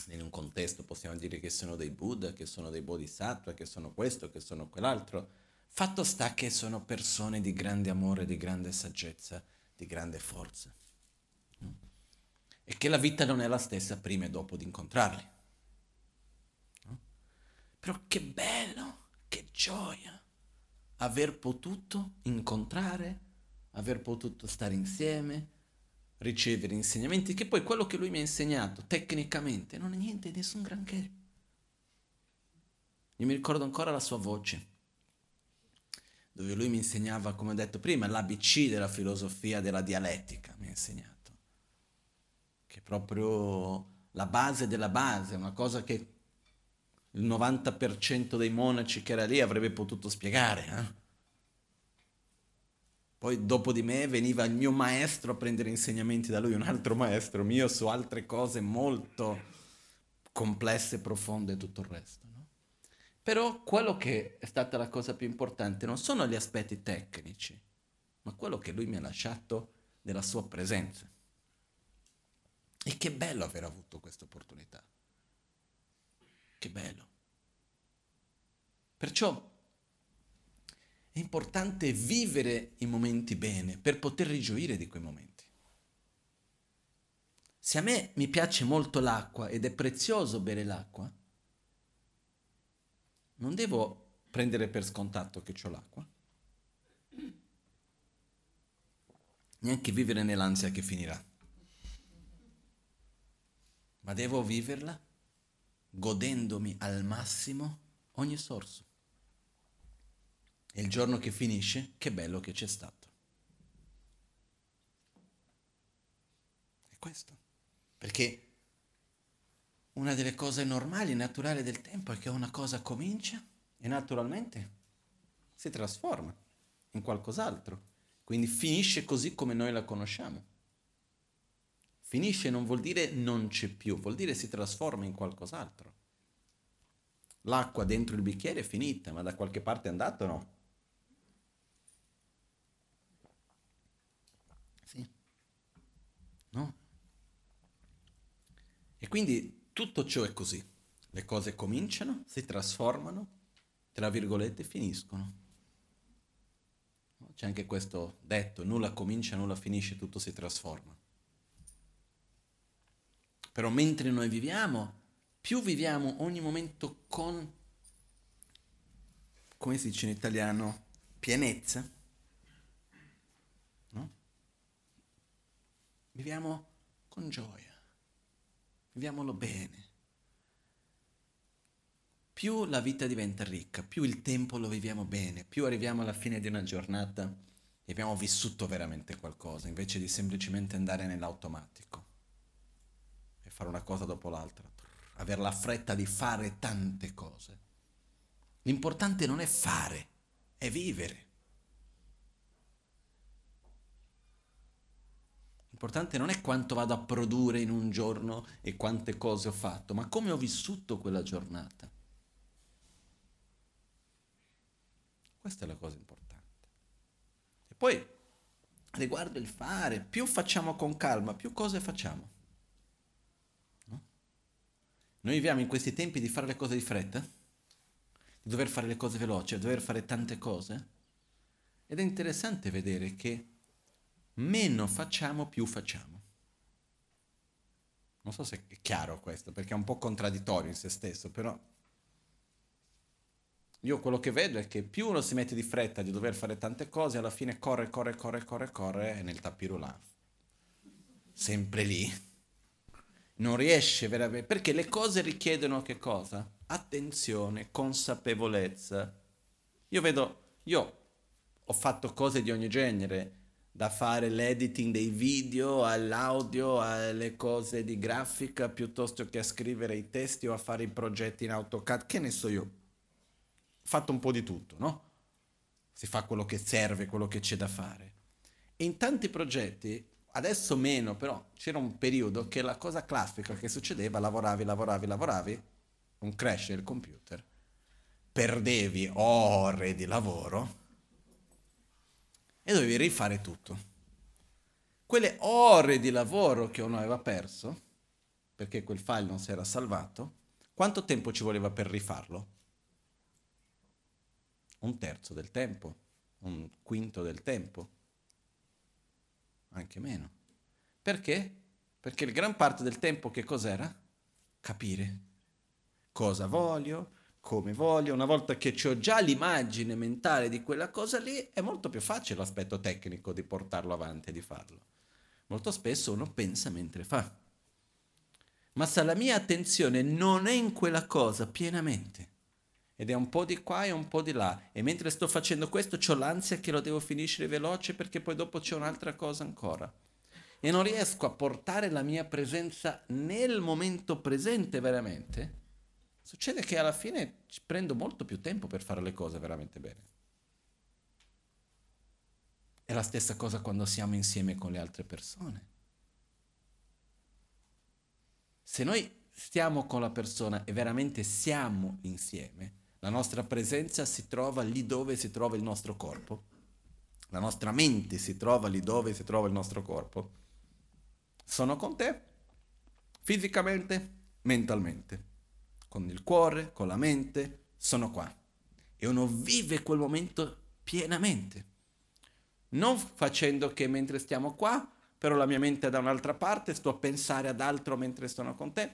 In un contesto possiamo dire che sono dei Buddha, che sono dei Bodhisattva, che sono questo, che sono quell'altro. Fatto sta che sono persone di grande amore, di grande saggezza, di grande forza. E che la vita non è la stessa prima e dopo di incontrarli. Però che bello! che gioia aver potuto incontrare, aver potuto stare insieme, ricevere insegnamenti, che poi quello che lui mi ha insegnato tecnicamente non è niente, nessun granché. Io mi ricordo ancora la sua voce, dove lui mi insegnava, come ho detto prima, l'ABC della filosofia della dialettica, mi ha insegnato, che è proprio la base della base, una cosa che il 90% dei monaci che era lì avrebbe potuto spiegare. Eh? Poi dopo di me veniva il mio maestro a prendere insegnamenti da lui, un altro maestro mio su altre cose molto complesse, profonde e tutto il resto. No? Però quello che è stata la cosa più importante non sono gli aspetti tecnici, ma quello che lui mi ha lasciato della sua presenza. E che bello aver avuto questa opportunità. Che bello. Perciò è importante vivere i momenti bene per poter rigioire di quei momenti. Se a me mi piace molto l'acqua ed è prezioso bere l'acqua, non devo prendere per scontato che ho l'acqua. Neanche vivere nell'ansia che finirà. Ma devo viverla godendomi al massimo ogni sorso. E il giorno che finisce, che bello che c'è stato. È questo. Perché una delle cose normali e naturali del tempo è che una cosa comincia e naturalmente si trasforma in qualcos'altro. Quindi finisce così come noi la conosciamo. Finisce non vuol dire non c'è più, vuol dire si trasforma in qualcos'altro. L'acqua dentro il bicchiere è finita, ma da qualche parte è andato o no? Sì. No? E quindi tutto ciò è così. Le cose cominciano, si trasformano, tra virgolette finiscono. C'è anche questo detto, nulla comincia, nulla finisce, tutto si trasforma. Però mentre noi viviamo, più viviamo ogni momento con, come si dice in italiano, pienezza, no? Viviamo con gioia, viviamolo bene. Più la vita diventa ricca, più il tempo lo viviamo bene, più arriviamo alla fine di una giornata e abbiamo vissuto veramente qualcosa, invece di semplicemente andare nell'automatico fare una cosa dopo l'altra, avere la fretta di fare tante cose. L'importante non è fare, è vivere. L'importante non è quanto vado a produrre in un giorno e quante cose ho fatto, ma come ho vissuto quella giornata. Questa è la cosa importante. E poi, riguardo il fare, più facciamo con calma, più cose facciamo. Noi viviamo in questi tempi di fare le cose di fretta, di dover fare le cose veloci, di dover fare tante cose. Ed è interessante vedere che meno facciamo, più facciamo. Non so se è chiaro questo, perché è un po' contraddittorio in se stesso, però io quello che vedo è che più uno si mette di fretta di dover fare tante cose, alla fine corre, corre, corre, corre, corre nel tapirulà. Sempre lì. Non riesce veramente. Perché le cose richiedono che cosa? Attenzione, consapevolezza. Io vedo, io ho fatto cose di ogni genere, da fare l'editing dei video all'audio, alle cose di grafica, piuttosto che a scrivere i testi o a fare i progetti in AutoCAD, che ne so io fatto un po' di tutto, no? Si fa quello che serve, quello che c'è da fare. E in tanti progetti, adesso meno, però c'era un periodo che la cosa classica che succedeva, lavoravi, lavoravi, lavoravi, un crash del computer, perdevi ore di lavoro e dovevi rifare tutto. Quelle ore di lavoro che uno aveva perso, perché quel file non si era salvato, quanto tempo ci voleva per rifarlo? un terzo del tempo, un quinto del tempo, anche meno. Perché? Perché gran parte del tempo che cos'era? Capire cosa voglio, come voglio. Una volta che ho già l'immagine mentale di quella cosa lì, è molto più facile l'aspetto tecnico di portarlo avanti e di farlo. Molto spesso uno pensa mentre fa. Ma se la mia attenzione non è in quella cosa pienamente, ed è un po' di qua e un po' di là. E mentre sto facendo questo ho l'ansia che lo devo finire veloce perché poi dopo c'è un'altra cosa ancora. E non riesco a portare la mia presenza nel momento presente veramente. Succede che alla fine prendo molto più tempo per fare le cose veramente bene. È la stessa cosa quando siamo insieme con le altre persone. Se noi stiamo con la persona e veramente siamo insieme, la nostra presenza si trova lì dove si trova il nostro corpo. La nostra mente si trova lì dove si trova il nostro corpo. Sono con te, fisicamente, mentalmente. Con il cuore, con la mente, sono qua. E uno vive quel momento pienamente. Non facendo che mentre stiamo qua, però la mia mente è da un'altra parte, sto a pensare ad altro mentre sono con te.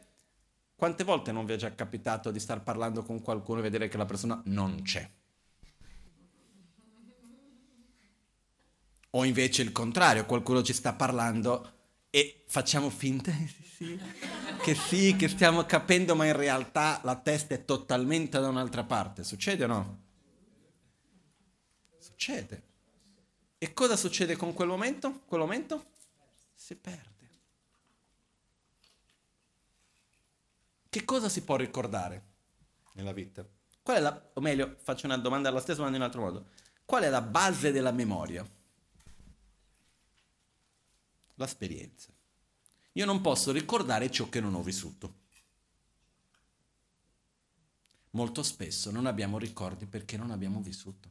Quante volte non vi è già capitato di star parlando con qualcuno e vedere che la persona non c'è? O invece il contrario, qualcuno ci sta parlando e facciamo finta sì, che sì, che stiamo capendo, ma in realtà la testa è totalmente da un'altra parte. Succede o no? Succede. E cosa succede con quel momento? Quel momento si perde. che cosa si può ricordare nella vita? Qual è la, o meglio, faccio una domanda alla stessa, ma in un altro modo. Qual è la base della memoria? L'esperienza. Io non posso ricordare ciò che non ho vissuto. Molto spesso non abbiamo ricordi perché non abbiamo vissuto.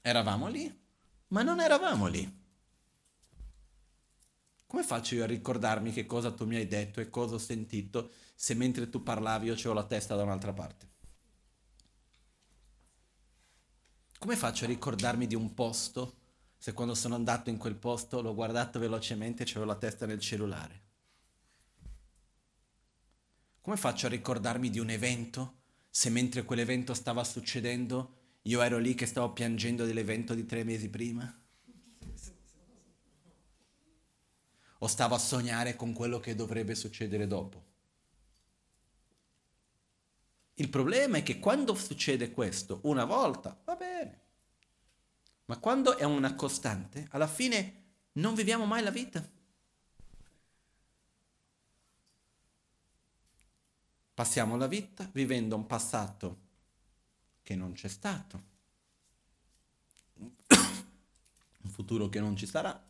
Eravamo lì, ma non eravamo lì. Come faccio io a ricordarmi che cosa tu mi hai detto e cosa ho sentito se mentre tu parlavi io ho la testa da un'altra parte? Come faccio a ricordarmi di un posto se quando sono andato in quel posto l'ho guardato velocemente e avevo la testa nel cellulare? Come faccio a ricordarmi di un evento se mentre quell'evento stava succedendo io ero lì che stavo piangendo dell'evento di tre mesi prima? o stavo a sognare con quello che dovrebbe succedere dopo. Il problema è che quando succede questo una volta, va bene, ma quando è una costante, alla fine non viviamo mai la vita. Passiamo la vita vivendo un passato che non c'è stato, un futuro che non ci sarà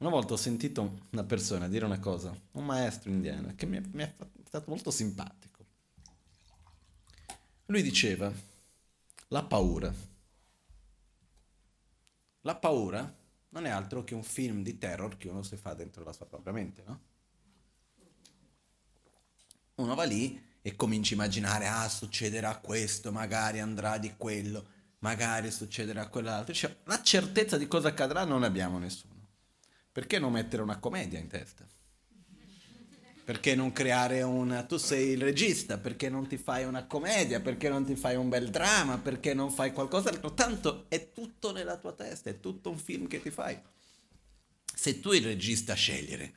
Una volta ho sentito una persona dire una cosa, un maestro indiano, che mi è, mi è stato molto simpatico. Lui diceva, la paura. La paura non è altro che un film di terror che uno si fa dentro la sua propria mente, no? Uno va lì e comincia a immaginare, ah, succederà questo, magari andrà di quello. magari succederà quell'altro. Cioè, la certezza di cosa accadrà non abbiamo nessuno. Perché non mettere una commedia in testa? Perché non creare una... Tu sei il regista, perché non ti fai una commedia, perché non ti fai un bel dramma, perché non fai qualcos'altro? Tanto è tutto nella tua testa, è tutto un film che ti fai. Sei tu il regista a scegliere.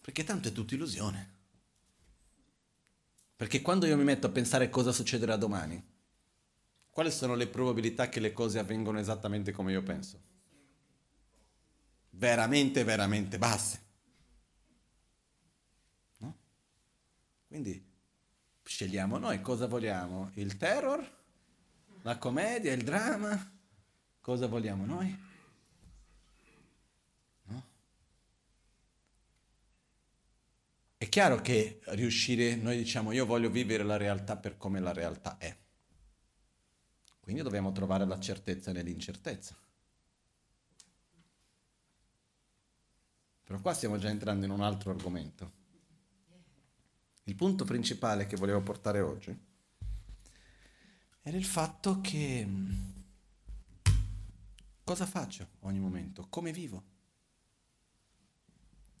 Perché tanto è tutta illusione. Perché quando io mi metto a pensare cosa succederà domani, quali sono le probabilità che le cose avvengano esattamente come io penso? Veramente, veramente basse. Quindi scegliamo noi cosa vogliamo, il terror, la commedia, il dramma, cosa vogliamo noi? No? È chiaro che riuscire, noi diciamo io voglio vivere la realtà per come la realtà è. Quindi dobbiamo trovare la certezza nell'incertezza. Però qua stiamo già entrando in un altro argomento. Il punto principale che volevo portare oggi era il fatto che mm, cosa faccio ogni momento, come vivo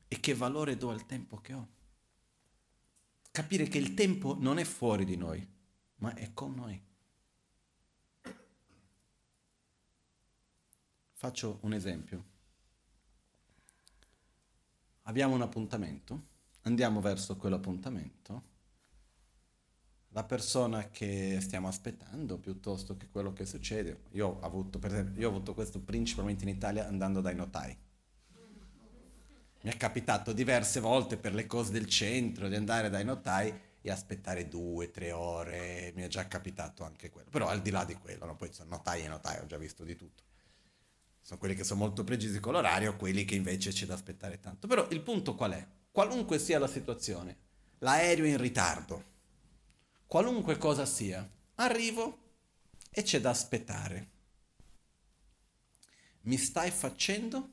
e che valore do al tempo che ho. Capire che il tempo non è fuori di noi, ma è con noi. Faccio un esempio. Abbiamo un appuntamento andiamo verso quell'appuntamento, la persona che stiamo aspettando piuttosto che quello che succede. Io ho avuto, per esempio, io ho avuto questo principalmente in Italia andando dai notai. Mi è capitato diverse volte per le cose del centro di andare dai notai e aspettare due, tre ore, mi è già capitato anche quello. Però al di là di quello, no? poi sono notai e notai, ho già visto di tutto. Sono quelli che sono molto precisi con l'orario, quelli che invece c'è da aspettare tanto. Però il punto qual è? Qualunque sia la situazione, l'aereo in ritardo, qualunque cosa sia, arrivo e c'è da aspettare. Mi stai facendo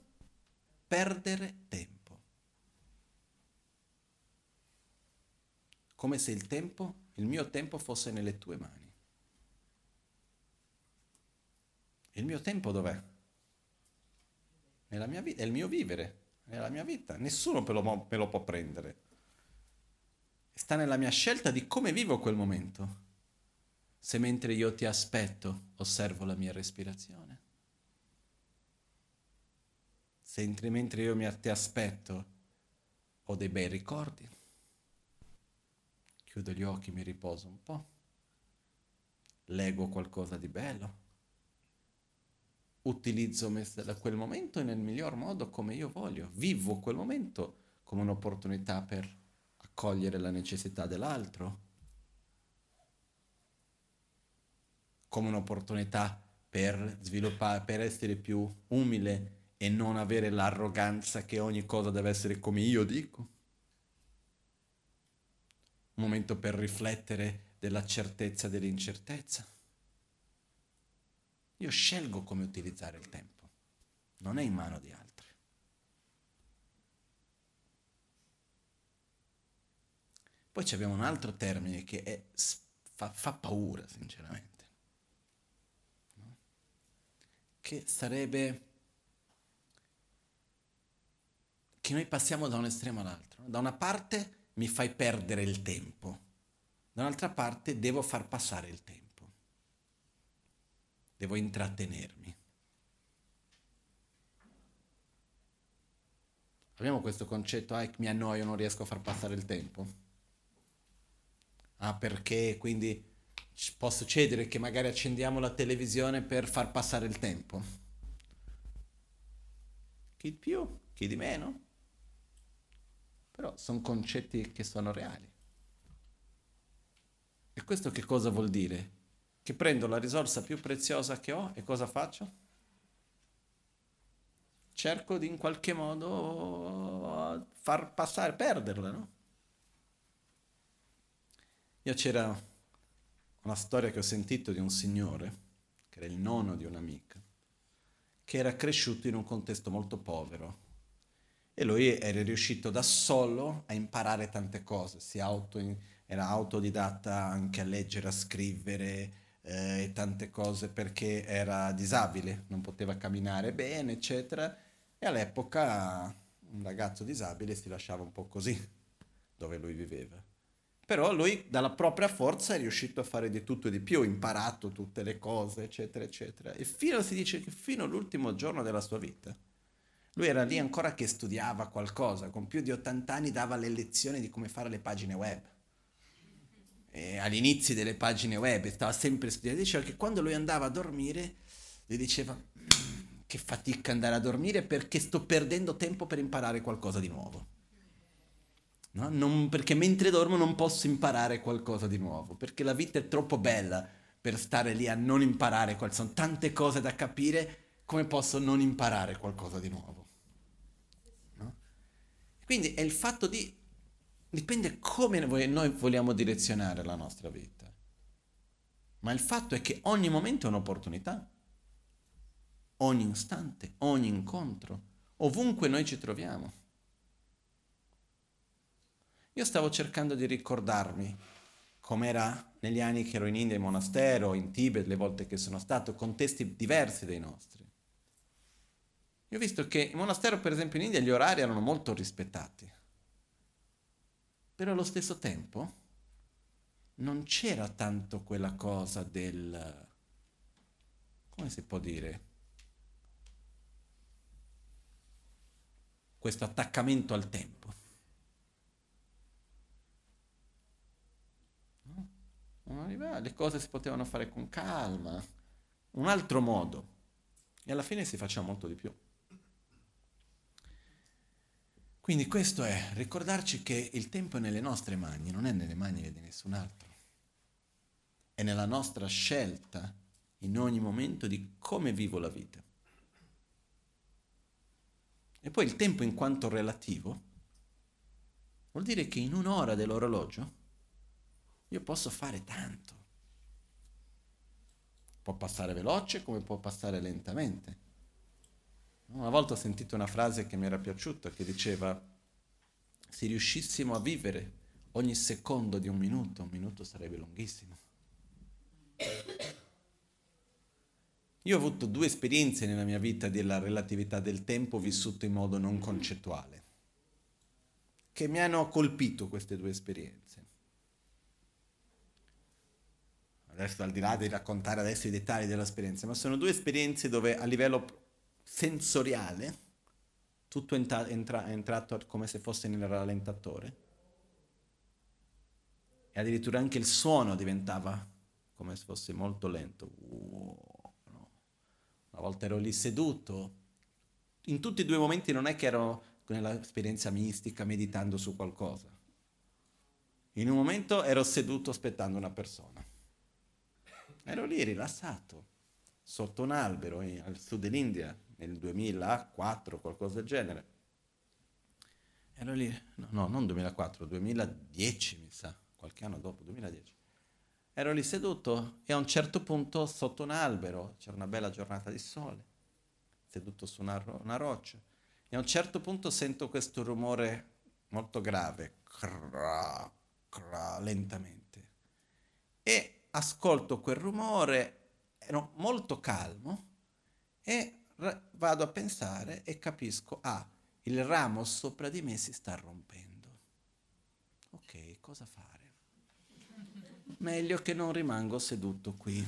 perdere tempo. Come se il tempo, il mio tempo fosse nelle tue mani. Il mio tempo dov'è? Nella mia vita, è il mio vivere è la mia vita, nessuno me lo, me lo può prendere. Sta nella mia scelta di come vivo quel momento. Se mentre io ti aspetto osservo la mia respirazione. Se mentre io mi, ti aspetto ho dei bei ricordi. Chiudo gli occhi, mi riposo un po'. Leggo qualcosa di bello utilizzo me da quel momento nel miglior modo come io voglio, vivo quel momento come un'opportunità per accogliere la necessità dell'altro, come un'opportunità per sviluppare, per essere più umile e non avere l'arroganza che ogni cosa deve essere come io dico. Un momento per riflettere della certezza dell'incertezza. Io scelgo come utilizzare il tempo, non è in mano di altri. Poi abbiamo un altro termine che è, fa, fa, paura, sinceramente, no? che sarebbe che noi passiamo da un estremo all'altro. Da una parte mi fai perdere il tempo, da un'altra parte devo far passare il tempo devo intrattenermi. Abbiamo questo concetto, ah, mi annoio, non riesco a far passare il tempo. Ah, perché quindi può succedere che magari accendiamo la televisione per far passare il tempo. Chi di più, chi di meno. Però sono concetti che sono reali. E questo che cosa vuol dire? Che prendo la risorsa più preziosa che ho e cosa faccio? Cerco di in qualche modo far passare, perderla, no? Io c'era una storia che ho sentito di un signore, che era il nonno di un'amica, che era cresciuto in un contesto molto povero e lui era riuscito da solo a imparare tante cose, auto, era autodidatta anche a leggere, a scrivere, eh, e tante cose perché era disabile, non poteva camminare bene, eccetera. E all'epoca un ragazzo disabile si lasciava un po' così dove lui viveva. Però lui dalla propria forza è riuscito a fare di tutto e di più, ha imparato tutte le cose, eccetera, eccetera. E fino, si dice che fino all'ultimo giorno della sua vita, lui era lì ancora che studiava qualcosa, con più di 80 anni dava le lezioni di come fare le pagine web. E all'inizio delle pagine web stava sempre studiando, diceva che quando lui andava a dormire, gli diceva che fatica andare a dormire perché sto perdendo tempo per imparare qualcosa di nuovo. No? Non, perché mentre dormo non posso imparare qualcosa di nuovo, perché la vita è troppo bella per stare lì a non imparare, sono tante cose da capire, come posso non imparare qualcosa di nuovo? No? Quindi è il fatto di... dipende come noi vogliamo direzionare la nostra vita, ma il fatto è che ogni momento è un'opportunità, ogni istante, ogni incontro, ovunque noi ci troviamo. Io stavo cercando di ricordarmi com'era negli anni che ero in India, in monastero, in Tibet, le volte che sono stato, contesti diversi dai nostri. Io ho visto che in monastero, per esempio in India, gli orari erano molto rispettati. Però allo stesso tempo non c'era tanto quella cosa del... come si può dire? Questo attaccamento al tempo. le cose si potevano fare con calma, un altro modo. E alla fine si faceva molto di più. Quindi questo è ricordarci che il tempo è nelle nostre mani, non è nelle mani di nessun altro. È nella nostra scelta in ogni momento di come vivo la vita. E poi il tempo in quanto relativo vuol dire che in un'ora dell'orologio io posso fare tanto. Può passare veloce come può passare lentamente. Una volta ho sentito una frase che mi era piaciuta che diceva se riuscissimo a vivere ogni secondo di un minuto, un minuto sarebbe lunghissimo. Io ho avuto due esperienze nella mia vita della relatività del tempo vissuto in modo non concettuale, che mi hanno colpito queste due esperienze adesso al di là di raccontare adesso i dettagli dell'esperienza, ma sono due esperienze dove a livello sensoriale tutto entra- è entrato come se fosse nel rallentatore e addirittura anche il suono diventava come se fosse molto lento. Wow, no. Una volta ero lì seduto, in tutti e due i momenti non è che ero nell'esperienza mistica meditando su qualcosa. In un momento ero seduto aspettando una persona. Ero lì rilassato, sotto un albero in, al sud dell'India nel 2004, qualcosa del genere. Ero lì, no, no, non 2004, 2010 mi sa, qualche anno dopo, 2010. Ero lì seduto e a un certo punto sotto un albero, c'era una bella giornata di sole, seduto su una, una roccia, e a un certo punto sento questo rumore molto grave, cra, cra, lentamente. E ascolto quel rumore, ero molto calmo e vado a pensare e capisco, ah, il ramo sopra di me si sta rompendo. Ok, cosa fare? Meglio che non rimango seduto qui.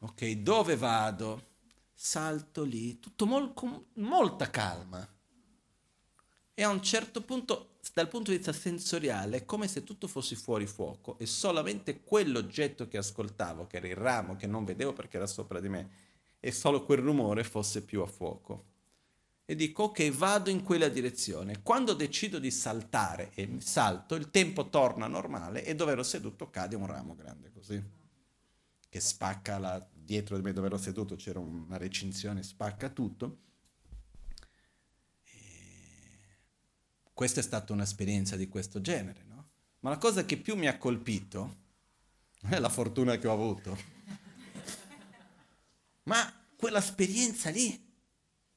Ok, dove vado? Salto lì, tutto mol- con molta calma. E a un certo punto dal punto di vista sensoriale è come se tutto fosse fuori fuoco e solamente quell'oggetto che ascoltavo, che era il ramo che non vedevo perché era sopra di me, e solo quel rumore fosse più a fuoco. E dico ok, vado in quella direzione. Quando decido di saltare e salto, il tempo torna normale e dove ero seduto cade un ramo grande così, che spacca la... dietro di me dove ero seduto c'era una recinzione, spacca tutto Questa è stata un'esperienza di questo genere, no? Ma la cosa che più mi ha colpito è la fortuna che ho avuto. Ma quell'esperienza lì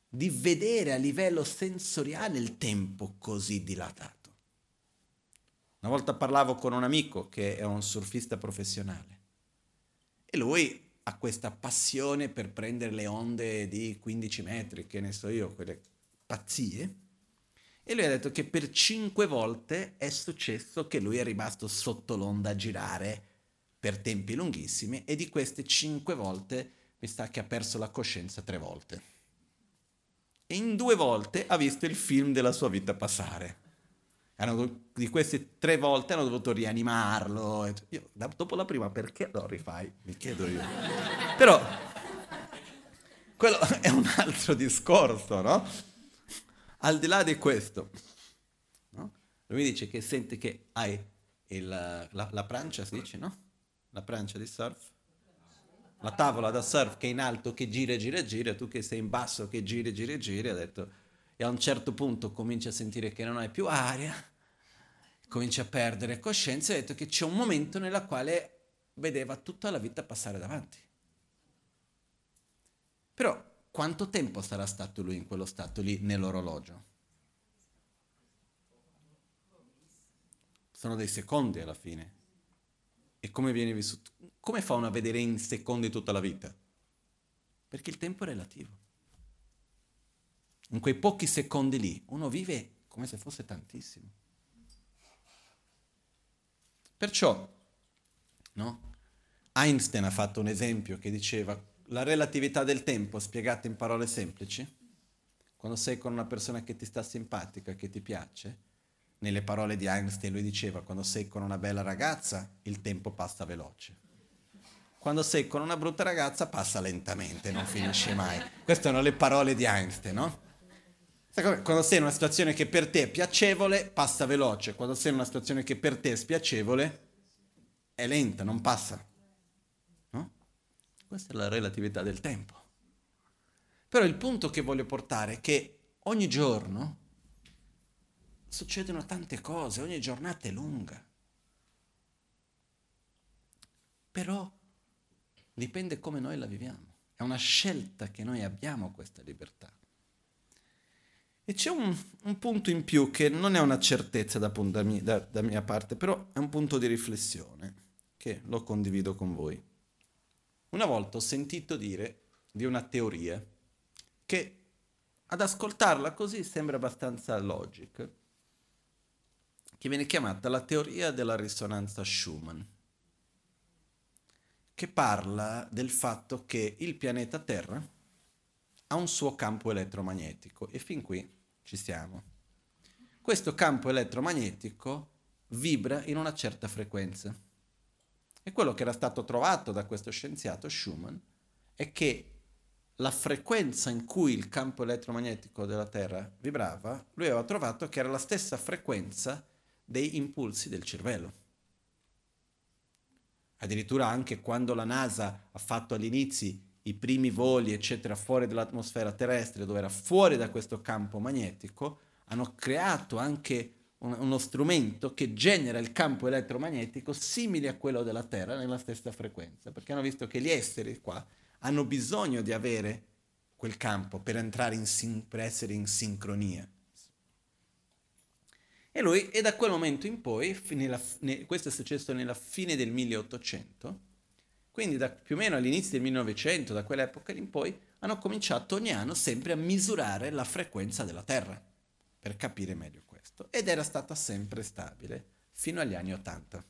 di vedere a livello sensoriale il tempo così dilatato. Una volta parlavo con un amico che è un surfista professionale e lui ha questa passione per prendere le onde di 15 metri, che ne so io, quelle pazzie. E lui ha detto che per cinque volte è successo che lui è rimasto sotto l'onda a girare per tempi lunghissimi e di queste cinque volte mi sa che ha perso la coscienza tre volte. E in due volte ha visto il film della sua vita passare. Hanno, di queste tre volte hanno dovuto rianimarlo. Io, dopo la prima, perché lo rifai? Mi chiedo io. Però, quello è un altro discorso, no? Al di là di questo, no? lui dice che sente che hai il, la, la prancia, si dice, no? La prancia di surf la tavola da surf che è in alto che gira, gira, gira, tu che sei in basso che gira, gira, gira, ha detto, e a un certo punto cominci a sentire che non hai più aria, cominci a perdere coscienza e ha detto che c'è un momento nella quale vedeva tutta la vita passare davanti. Però quanto tempo sarà stato lui in quello stato lì nell'orologio? Sono dei secondi alla fine. E come viene vissuto? Come fa uno a vedere in secondi tutta la vita? Perché il tempo è relativo. In quei pochi secondi lì uno vive come se fosse tantissimo. Perciò, no? Einstein ha fatto un esempio che diceva la relatività del tempo spiegata in parole semplici. Quando sei con una persona che ti sta simpatica, che ti piace, nelle parole di Einstein lui diceva quando sei con una bella ragazza il tempo passa veloce. Quando sei con una brutta ragazza passa lentamente, non finisce mai. Queste sono le parole di Einstein, no? Quando sei in una situazione che per te è piacevole, passa veloce. Quando sei in una situazione che per te è spiacevole, è lenta, non passa. No? Questa è la relatività del tempo. Però il punto che voglio portare è che ogni giorno succedono tante cose, ogni giornata è lunga. Però dipende come noi la viviamo. È una scelta che noi abbiamo questa libertà. E c'è un, un punto in più che non è una certezza da, da, da, da mia parte, però è un punto di riflessione che lo condivido con voi. Una volta ho sentito dire di una teoria che ad ascoltarla così sembra abbastanza logica, che viene chiamata la teoria della risonanza Schumann, che parla del fatto che il pianeta Terra ha un suo campo elettromagnetico e fin qui ci siamo. Questo campo elettromagnetico vibra in una certa frequenza. E quello che era stato trovato da questo scienziato Schumann è che la frequenza in cui il campo elettromagnetico della Terra vibrava, lui aveva trovato che era la stessa frequenza dei impulsi del cervello. Addirittura anche quando la NASA ha fatto all'inizio i primi voli, eccetera, fuori dall'atmosfera terrestre, dove era fuori da questo campo magnetico, hanno creato anche un, uno strumento che genera il campo elettromagnetico simile a quello della Terra nella stessa frequenza, perché hanno visto che gli esseri qua hanno bisogno di avere quel campo per, in sin- per essere in sincronia. E lui, e da quel momento in poi, nella, ne, questo è successo nella fine del 1800, quindi da più o meno all'inizio del 1900, da quell'epoca in poi, hanno cominciato ogni anno sempre a misurare la frequenza della Terra, per capire meglio questo. Ed era stata sempre stabile fino agli anni 80.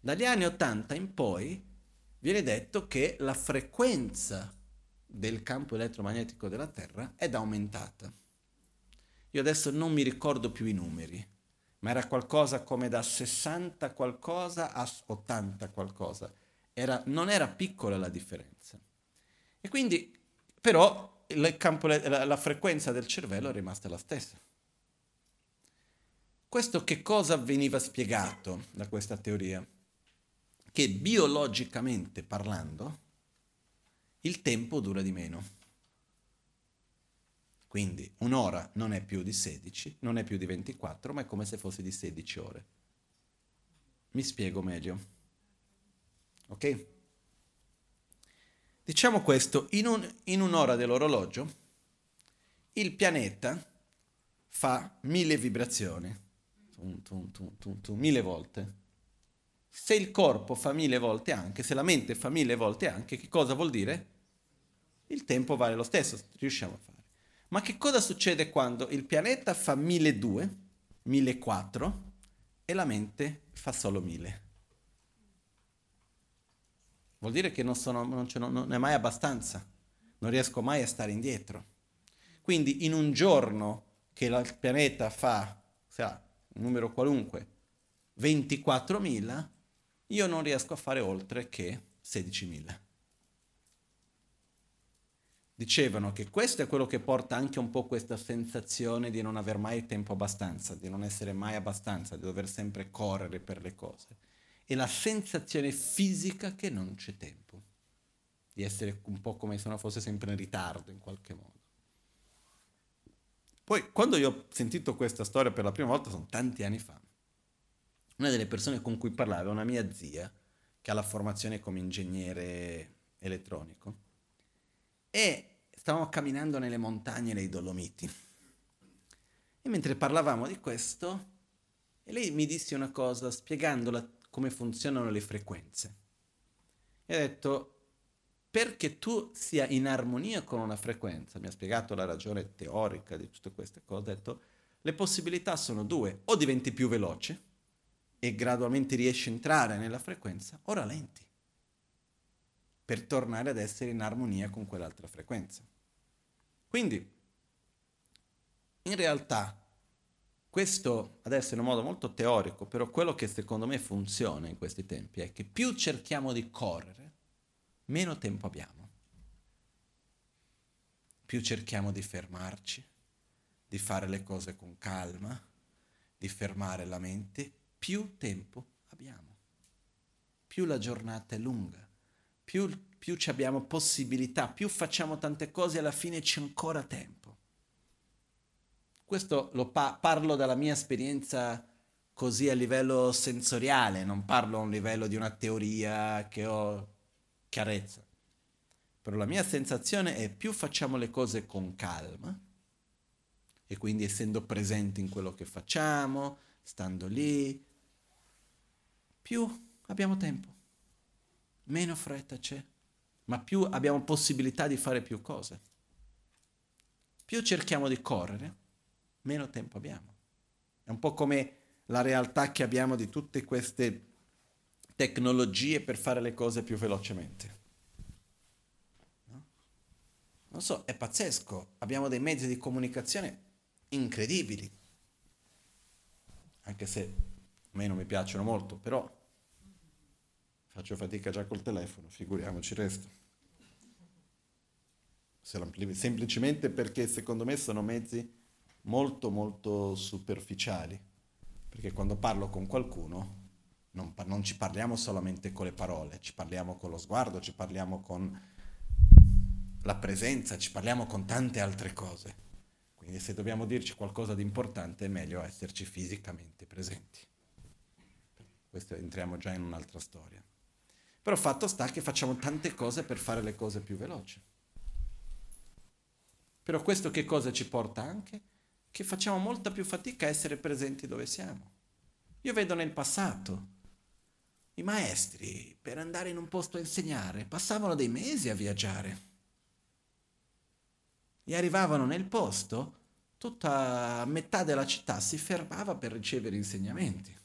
Dagli anni 80 in poi viene detto che la frequenza del campo elettromagnetico della Terra è aumentata. Io adesso non mi ricordo più i numeri, ma era qualcosa come da 60 qualcosa a 80 qualcosa. Era, non era piccola la differenza. E quindi, però, campo, la, la frequenza del cervello è rimasta la stessa. Questo che cosa veniva spiegato da questa teoria? Che biologicamente parlando, il tempo dura di meno. Quindi un'ora non è più di 16, non è più di 24, ma è come se fosse di 16 ore. Mi spiego meglio. Ok? Diciamo questo, in, un, in un'ora dell'orologio il pianeta fa mille vibrazioni. tum, tum, tum, tum, tum, mille volte. Se il corpo fa mille volte anche, se la mente fa mille volte anche, che cosa vuol dire? Il tempo vale lo stesso, riusciamo a fare. Ma che cosa succede quando il pianeta fa 1200, 1400 e la mente fa solo 1000? Vuol dire che non, sono, non, non è mai abbastanza, non riesco mai a stare indietro. Quindi in un giorno che il pianeta fa, sa, un numero qualunque, 24.000, io non riesco a fare oltre che 16.000. Dicevano che questo è quello che porta anche un po' questa sensazione di non aver mai tempo abbastanza, di non essere mai abbastanza, di dover sempre correre per le cose. E la sensazione fisica che non c'è tempo, di essere un po' come se uno fosse sempre in ritardo in qualche modo. Poi, quando io ho sentito questa storia per la prima volta, sono tanti anni fa, una delle persone con cui parlavo è una mia zia, che ha la formazione come ingegnere elettronico, e stavamo camminando nelle montagne dei Dolomiti. E mentre parlavamo di questo, lei mi disse una cosa spiegandola come funzionano le frequenze. E ha detto, perché tu sia in armonia con una frequenza, mi ha spiegato la ragione teorica di tutte queste cose, ha detto, le possibilità sono due, o diventi più veloce e gradualmente riesci a entrare nella frequenza, o rallenti per tornare ad essere in armonia con quell'altra frequenza. Quindi, in realtà, questo adesso in un modo molto teorico, però quello che secondo me funziona in questi tempi è che più cerchiamo di correre, meno tempo abbiamo. Più cerchiamo di fermarci, di fare le cose con calma, di fermare la mente, più tempo abbiamo. Più la giornata è lunga, più, più abbiamo possibilità, più facciamo tante cose, alla fine c'è ancora tempo. Questo lo pa- parlo dalla mia esperienza così a livello sensoriale, non parlo a un livello di una teoria che ho chiarezza. Però la mia sensazione è più facciamo le cose con calma, e quindi essendo presenti in quello che facciamo, stando lì, più abbiamo tempo, meno fretta c'è, ma più abbiamo possibilità di fare più cose. Più cerchiamo di correre, meno tempo abbiamo. È un po' come la realtà che abbiamo di tutte queste tecnologie per fare le cose più velocemente. No? Non so, è pazzesco. Abbiamo dei mezzi di comunicazione incredibili. Anche se a me non mi piacciono molto, però faccio fatica già col telefono, figuriamoci il resto. Semplicemente perché secondo me sono mezzi molto molto superficiali. Perché quando parlo con qualcuno non, non, ci parliamo solamente con le parole, ci parliamo con lo sguardo, ci parliamo con la presenza, ci parliamo con tante altre cose. Quindi se dobbiamo dirci qualcosa di importante è meglio esserci fisicamente presenti. Questo entriamo già in un'altra storia. Però fatto sta che facciamo tante cose per fare le cose più veloci. Però questo che cosa ci porta anche? Che facciamo molta più fatica a essere presenti dove siamo. Io vedo nel passato i maestri, per andare in un posto a insegnare, passavano dei mesi a viaggiare. E arrivavano nel posto, tutta metà della città si fermava per ricevere insegnamenti.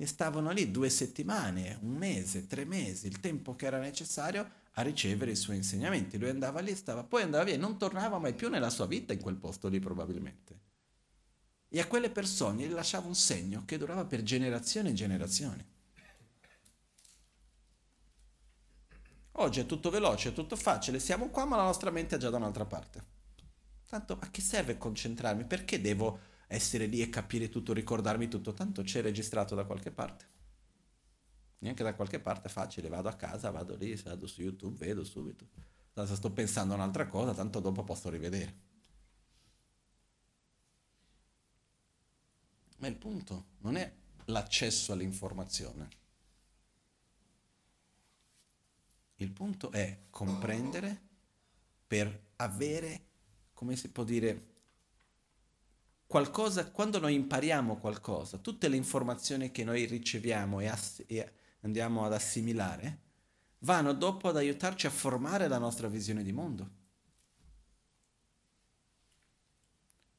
E stavano lì due settimane, un mese, tre mesi, il tempo che era necessario a ricevere i suoi insegnamenti. Lui andava lì, stava, poi andava via e non tornava mai più nella sua vita in quel posto lì probabilmente. E a quelle persone gli lasciava un segno che durava per generazioni e generazioni. Oggi è tutto veloce, è tutto facile, siamo qua ma la nostra mente è già da un'altra parte. Tanto a che serve concentrarmi? Perché devo essere lì e capire tutto, ricordarmi tutto? Tanto c'è registrato da qualche parte. Neanche da qualche parte è facile, vado a casa, vado lì, vado su YouTube, vedo subito. Se sto pensando a un'altra cosa, tanto dopo posso rivedere. Ma il punto non è l'accesso all'informazione Il punto è comprendere per avere, come si può dire, qualcosa, quando noi impariamo qualcosa, tutte le informazioni che noi riceviamo e, ass- e andiamo ad assimilare, vanno dopo ad aiutarci a formare la nostra visione di mondo.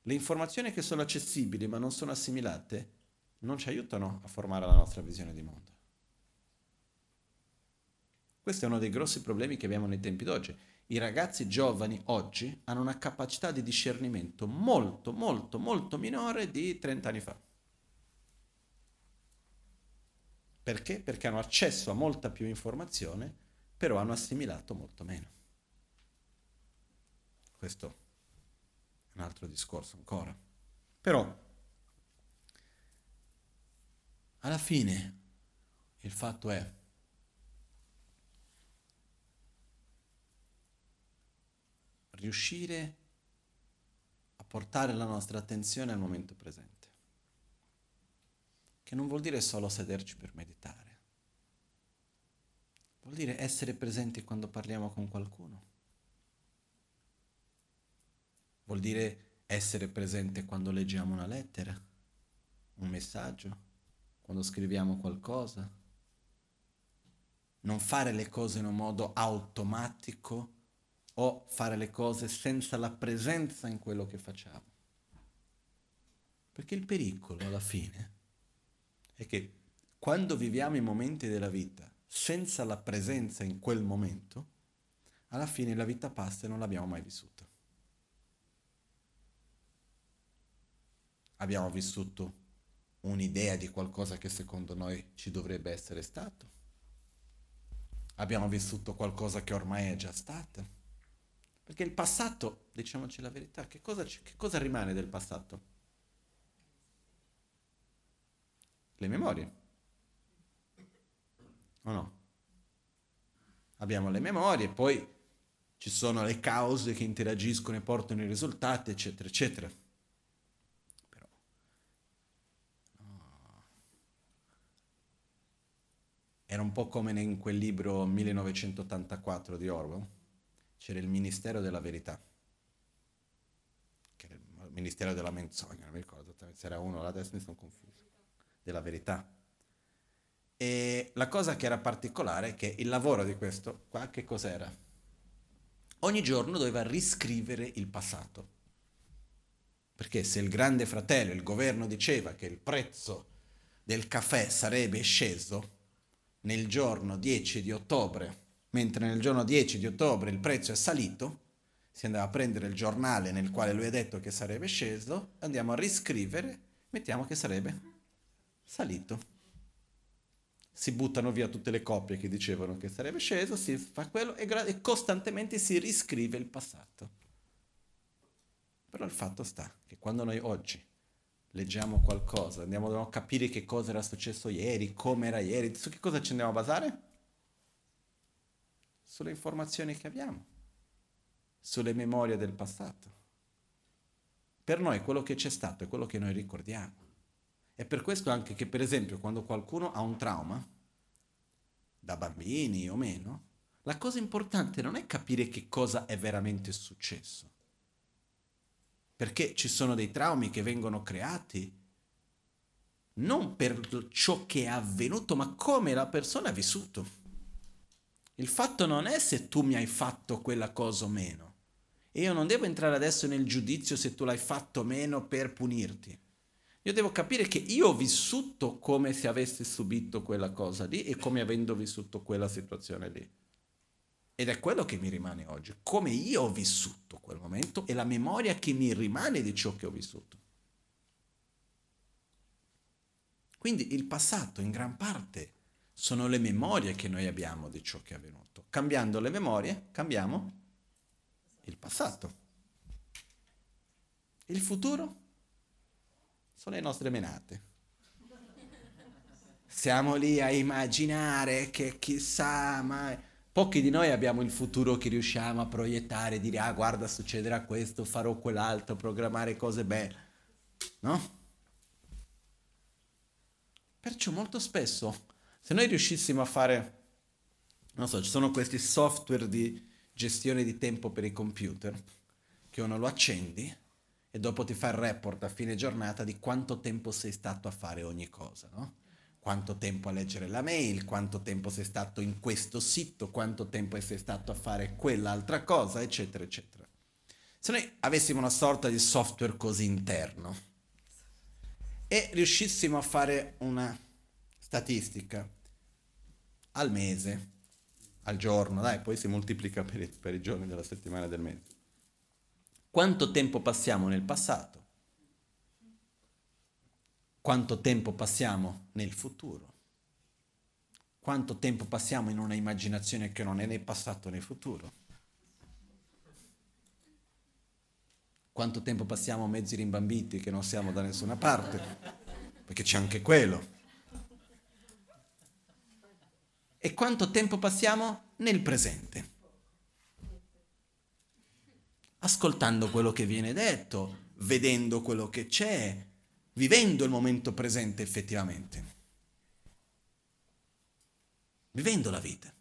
Le informazioni che sono accessibili ma non sono assimilate non ci aiutano a formare la nostra visione di mondo. Questo è uno dei grossi problemi che abbiamo nei tempi d'oggi. I ragazzi giovani oggi hanno una capacità di discernimento molto, molto, molto minore di 30 anni fa. Perché? Perché hanno accesso a molta più informazione, però hanno assimilato molto meno. Questo è un altro discorso ancora. Però, alla fine, il fatto è riuscire a portare la nostra attenzione al momento presente che non vuol dire solo sederci per meditare, vuol dire essere presenti quando parliamo con qualcuno, vuol dire essere presente quando leggiamo una lettera, un messaggio, quando scriviamo qualcosa, non fare le cose in un modo automatico o fare le cose senza la presenza in quello che facciamo. Perché il pericolo alla fine è che quando viviamo i momenti della vita senza la presenza in quel momento, alla fine la vita passa e non l'abbiamo mai vissuta. Abbiamo vissuto un'idea di qualcosa che secondo noi ci dovrebbe essere stato. Abbiamo vissuto qualcosa che ormai è già stato. Perché il passato, diciamoci la verità, che cosa, che cosa rimane del passato? le memorie. O no? Abbiamo le memorie, poi ci sono le cause che interagiscono e portano i risultati, eccetera, eccetera. Però no. era un po' come in quel libro 1984 di Orwell, c'era il Ministero della Verità, che era il Ministero della Menzogna, non mi ricordo esattamente se era uno, la destra mi sono confuso della verità. E la cosa che era particolare è che il lavoro di questo qua che cos'era? Ogni giorno doveva riscrivere il passato. Perché se il grande fratello, il governo diceva che il prezzo del caffè sarebbe sceso nel giorno 10 di ottobre, mentre nel giorno 10 di ottobre il prezzo è salito, si andava a prendere il giornale nel quale lui ha detto che sarebbe sceso, andiamo a riscrivere, mettiamo che sarebbe salito. Si buttano via tutte le coppie che dicevano che sarebbe sceso, si fa quello e, gra- e costantemente si riscrive il passato. Però il fatto sta che quando noi oggi leggiamo qualcosa, andiamo a capire che cosa era successo ieri, come era ieri, su che cosa ci andiamo a basare? Sulle informazioni che abbiamo, sulle memorie del passato. Per noi quello che c'è stato è quello che noi ricordiamo. È per questo anche che, per esempio, quando qualcuno ha un trauma, da bambini o meno, la cosa importante non è capire che cosa è veramente successo. Perché ci sono dei traumi che vengono creati non per ciò che è avvenuto, ma come la persona ha vissuto. Il fatto non è se tu mi hai fatto quella cosa o meno. E io non devo entrare adesso nel giudizio se tu l'hai fatto o meno per punirti. Io devo capire che io ho vissuto come se avessi subito quella cosa lì e come avendo vissuto quella situazione lì. Ed è quello che mi rimane oggi, come io ho vissuto quel momento e la memoria che mi rimane di ciò che ho vissuto. Quindi il passato in gran parte sono le memorie che noi abbiamo di ciò che è avvenuto. Cambiando le memorie, cambiamo il passato. Il futuro? sono le nostre menate. Siamo lì a immaginare che chissà mai... Pochi di noi abbiamo il futuro che riusciamo a proiettare, dire ah guarda succederà questo, farò quell'altro, programmare cose belle, no? Perciò molto spesso, se noi riuscissimo a fare, non so, ci sono questi software di gestione di tempo per i computer, che uno lo accendi e dopo ti fa il report a fine giornata di quanto tempo sei stato a fare ogni cosa, no? Quanto tempo a leggere la mail, quanto tempo sei stato in questo sito, quanto tempo sei stato a fare quell'altra cosa, eccetera, eccetera. Se noi avessimo una sorta di software così interno e riuscissimo a fare una statistica al mese, al giorno, dai, poi si moltiplica per i, per i giorni della settimana del mese. Quanto tempo passiamo nel passato? Quanto tempo passiamo nel futuro? Quanto tempo passiamo in una immaginazione che non è né passato né futuro? Quanto tempo passiamo mezzi rimbambiti che non siamo da nessuna parte? Perché c'è anche quello. E quanto tempo passiamo nel presente? Ascoltando quello che viene detto, vedendo quello che c'è, vivendo il momento presente effettivamente. Vivendo la vita.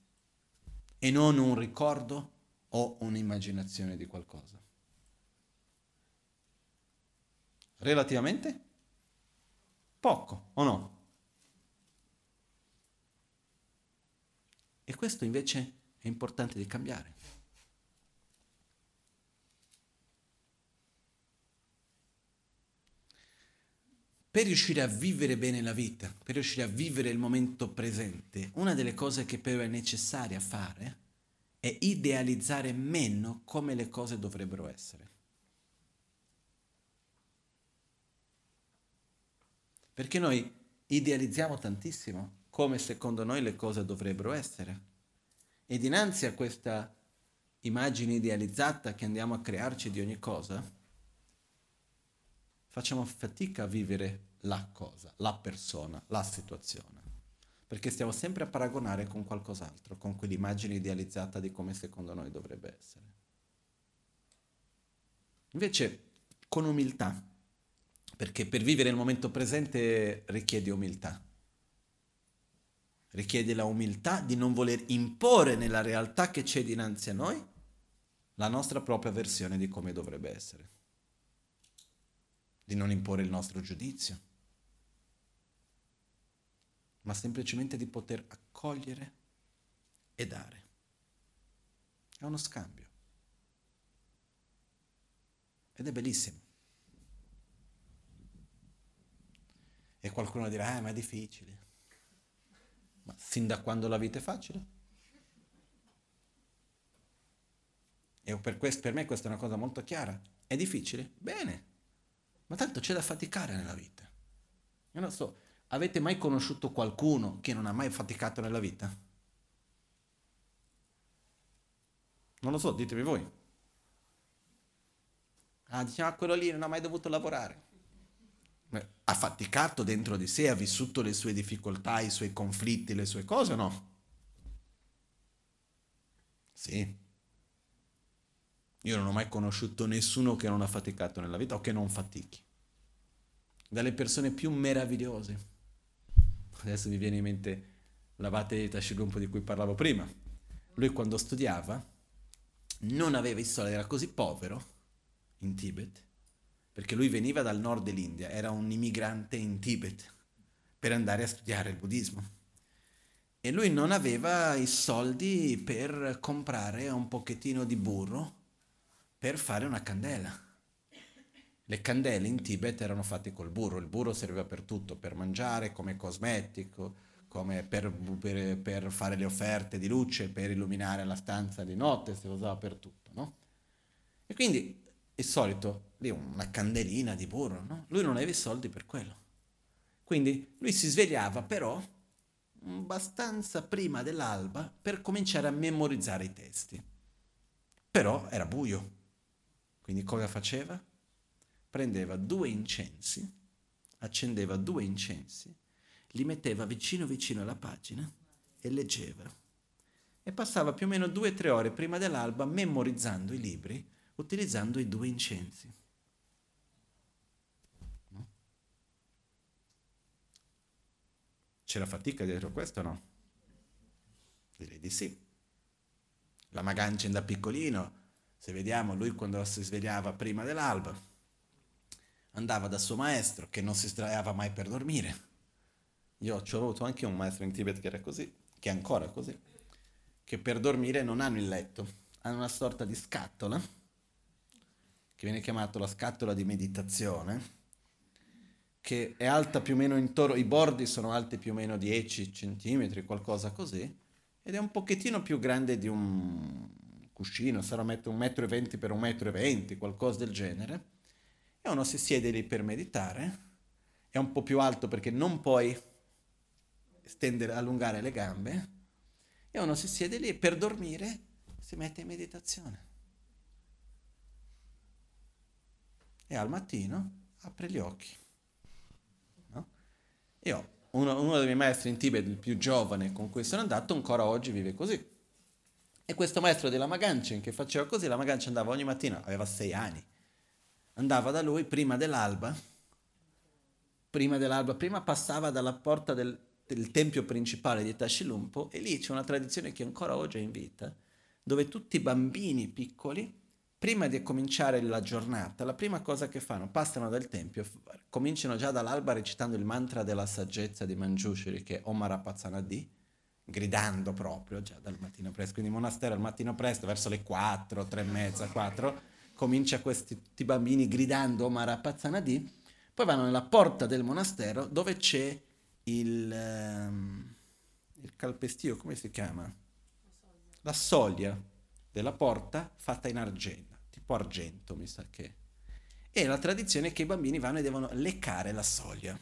E non un ricordo o un'immaginazione di qualcosa. Relativamente? Poco, o no? E questo invece è importante di cambiare. Per riuscire a vivere bene la vita, per riuscire a vivere il momento presente, una delle cose che però è necessaria fare è idealizzare meno come le cose dovrebbero essere. Perché noi idealizziamo tantissimo come secondo noi le cose dovrebbero essere. E dinanzi a questa immagine idealizzata che andiamo a crearci di ogni cosa, facciamo fatica a vivere la cosa, la persona, la situazione, perché stiamo sempre a paragonare con qualcos'altro, con quell'immagine idealizzata di come secondo noi dovrebbe essere. Invece, con umiltà, perché per vivere il momento presente richiede umiltà richiede la umiltà di non voler imporre nella realtà che c'è dinanzi a noi la nostra propria versione di come dovrebbe essere, di non imporre il nostro giudizio, ma semplicemente di poter accogliere e dare. È uno scambio. Ed è bellissimo. E qualcuno dirà, eh, ma è difficile. Ma sin da quando la vita è facile? E per, questo, per me questa è una cosa molto chiara. È difficile? Bene. Ma tanto c'è da faticare nella vita. Io non so, avete mai conosciuto qualcuno che non ha mai faticato nella vita? Non lo so, ditemi voi. Ah, diciamo, ah, quello lì non ha mai dovuto lavorare ha faticato dentro di sé, ha vissuto le sue difficoltà, i suoi conflitti, le sue cose o no? Sì. Io non ho mai conosciuto nessuno che non ha faticato nella vita o che non fatichi. Dalle persone più meravigliose. Adesso mi viene in mente l'abate Tashigumpo di cui parlavo prima. Lui quando studiava non aveva i soldi, era così povero in Tibet perché lui veniva dal nord dell'India, era un immigrante in Tibet per andare a studiare il buddismo. E lui non aveva i soldi per comprare un pochettino di burro per fare una candela. Le candele in Tibet erano fatte col burro, il burro serviva per tutto, per mangiare, come cosmetico, come per, per, per fare le offerte di luce, per illuminare la stanza di notte, si usava per tutto, no? E quindi il solito, lì una candelina di burro, no? Lui non aveva i soldi per quello. Quindi lui si svegliava però abbastanza prima dell'alba per cominciare a memorizzare i testi. Però era buio. Quindi cosa faceva? Prendeva due incensi, accendeva due incensi, li metteva vicino vicino alla pagina e leggeva. E passava più o meno due o tre ore prima dell'alba memorizzando i libri utilizzando i due incensi. C'è la fatica dietro questo o no? Direi di sì. La Magancin da piccolino, se vediamo lui quando si svegliava prima dell'alba, andava da suo maestro che non si sdraiava mai per dormire. Io ho avuto anche un maestro in Tibet che era così, che è ancora così, che per dormire non hanno il letto, hanno una sorta di scatola, che viene chiamata la scatola di meditazione, che è alta più o meno intorno, i bordi sono alti più o meno 10 centimetri, qualcosa così, ed è un pochettino più grande di un cuscino, sarà un metro e venti per un metro e venti, qualcosa del genere, e uno si siede lì per meditare, è un po' più alto perché non puoi stendere, allungare le gambe, e uno si siede lì per dormire si mette in meditazione. E al mattino apre gli occhi. Io, uno, uno dei miei maestri in Tibet, il più giovane con cui sono andato, ancora oggi vive così. E questo maestro della Magancia che faceva così, la Magancia andava ogni mattina, aveva sei anni, andava da lui prima dell'alba, prima dell'alba, prima passava dalla porta del, del tempio principale di Tashilumpo e lì c'è una tradizione che ancora oggi è in vita, dove tutti i bambini piccoli, prima di cominciare la giornata, la prima cosa che fanno, passano dal tempio, cominciano già dall'alba recitando il mantra della saggezza di Manjushri, che è Omar Apazanadi, gridando proprio già dal mattino presto, quindi in monastero al mattino presto, verso le 4, 3 e mezza, 4, comincia questi tutti bambini gridando Omar Pazzanadi, poi vanno nella porta del monastero dove c'è il, um, il calpestio, come si chiama? La soglia della porta fatta in argento, tipo argento mi sa che. E la tradizione è che i bambini vanno e devono leccare la soglia.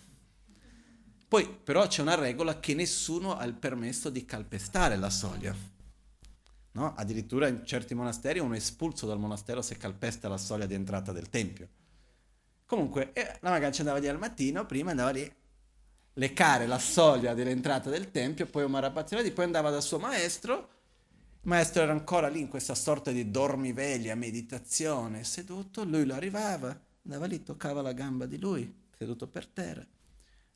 Poi però c'è una regola che nessuno ha il permesso di calpestare la soglia No? Addirittura in certi monasteri uno è espulso dal monastero se calpesta la soglia di entrata del tempio. Comunque, eh, la Magancia andava lì al mattino, prima andava lì leccare la soglia dell'entrata del tempio, poi un Marapazzinati, poi andava dal suo maestro, maestro era ancora lì in questa sorta di dormiveglia, meditazione, seduto, lui lo arrivava, andava lì, toccava la gamba di lui, seduto per terra.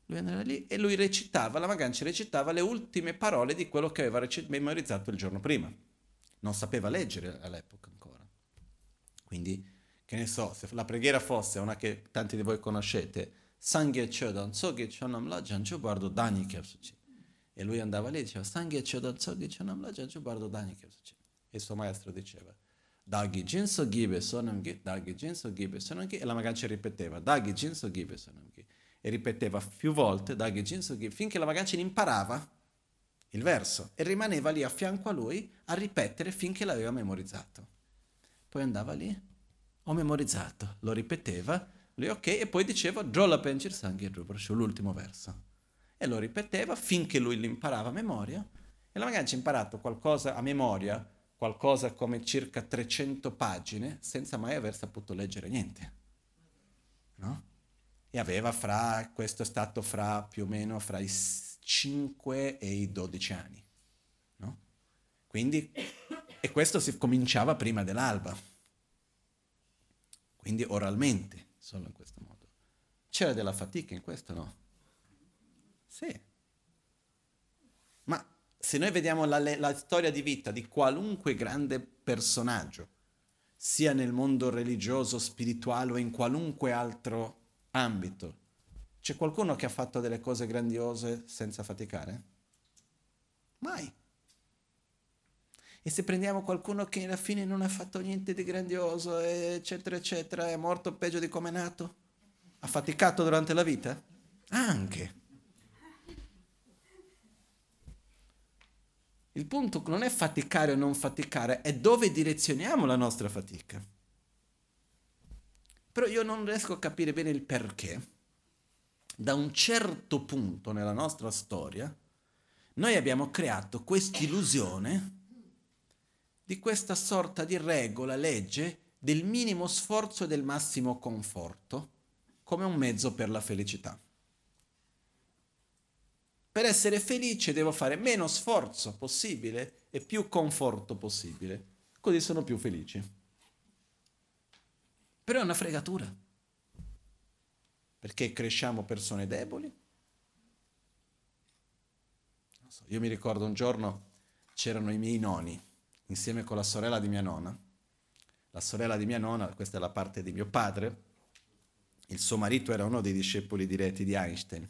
Lui andava lì e lui recitava, la Magancia recitava le ultime parole di quello che aveva memorizzato il giorno prima non sapeva leggere all'epoca ancora. Quindi, che ne so, se la preghiera fosse una che tanti di voi conoscete, Sangye Chodan Soge Chonam La Janchu Bardo Dani Kyapsuchi. E lui andava lì e diceva, Sangye Chodan Soge Chonam La Janchu Bardo Dani Kyapsuchi. E il suo maestro diceva, Dagi Jinso Gibe Sonam Gi, Dagi Jinso Gibe Sonam e la Magancia ripeteva, Dagi Jinso Gibe Sonam. E ripeteva più volte, Dagi Jinso Gibe, finché la Magancia imparava il verso e rimaneva lì a fianco a lui a ripetere finché l'aveva memorizzato. Poi andava lì, ho memorizzato, lo ripeteva, lui ok, e poi diceva Jola Penchir Sanghi l'ultimo verso. E lo ripeteva finché lui l'imparava a memoria e la magari ci ha imparato qualcosa a memoria, qualcosa come circa 300 pagine, senza mai aver saputo leggere niente. No? E aveva fra, questo è stato fra più o meno fra i 5 e i 12 anni. No? Quindi, e questo si cominciava prima dell'alba. Quindi oralmente, solo in questo modo. C'era della fatica in questo, no? Sì. Ma se noi vediamo la, la storia di vita di qualunque grande personaggio, sia nel mondo religioso, spirituale o in qualunque altro ambito, c'è qualcuno che ha fatto delle cose grandiose senza faticare? Mai. E se prendiamo qualcuno che alla fine non ha fatto niente di grandioso, eccetera, eccetera, è morto peggio di come è nato? Ha faticato durante la vita? Anche. Il punto non è faticare o non faticare, è dove direzioniamo la nostra fatica. Però io non riesco a capire bene il perché da un certo punto nella nostra storia, noi abbiamo creato quest'illusione di questa sorta di regola, legge del minimo sforzo e del massimo conforto come un mezzo per la felicità. Per essere felice devo fare meno sforzo possibile e più conforto possibile, così sono più felice. Però è una fregatura perché cresciamo persone deboli? So, io mi ricordo un giorno c'erano i miei noni insieme con la sorella di mia nonna. La sorella di mia nonna, questa è la parte di mio padre, il suo marito era uno dei discepoli diretti di Einstein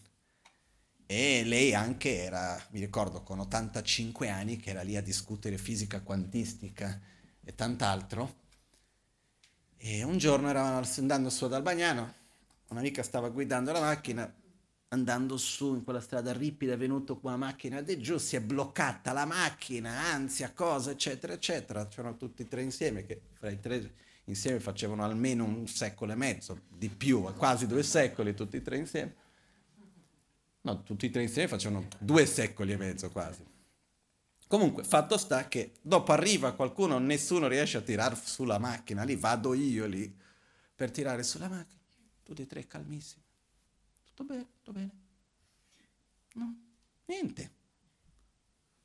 e lei anche era, mi ricordo, con 85 anni che era lì a discutere fisica quantistica e tant'altro. E un giorno eravamo andando su dal Bagnano, un'amica stava guidando la macchina, andando su in quella strada ripida, è venuto qua la macchina di giù, si è bloccata la macchina, ansia, cosa, eccetera, eccetera. C'erano tutti e tre insieme, che fra i tre insieme facevano almeno un secolo e mezzo, di più, quasi due secoli, tutti e tre insieme. No, tutti e tre insieme facevano due secoli e mezzo quasi. Comunque, fatto sta che dopo arriva qualcuno, nessuno riesce a tirare sulla macchina, lì vado io lì per tirare sulla macchina. Tutti e tre calmissimi. Tutto bene, tutto bene. No, niente.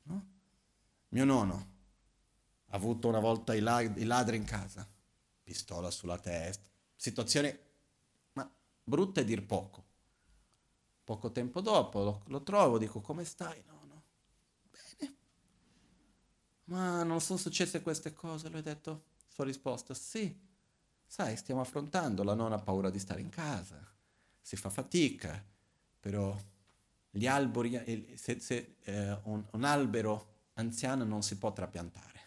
No? Mio nonno ha avuto una volta i, ladri, i ladri in casa, pistola sulla testa, situazione ma brutta e dir poco. Poco tempo dopo lo, lo trovo, dico come stai? No, no. Bene. Ma non sono successe queste cose, lui ha detto, sua risposta, sì. Sai, stiamo affrontando, la nonna ha paura di stare in casa, si fa fatica, però gli alberi, se, se eh, un, un, albero anziano non si può trapiantare.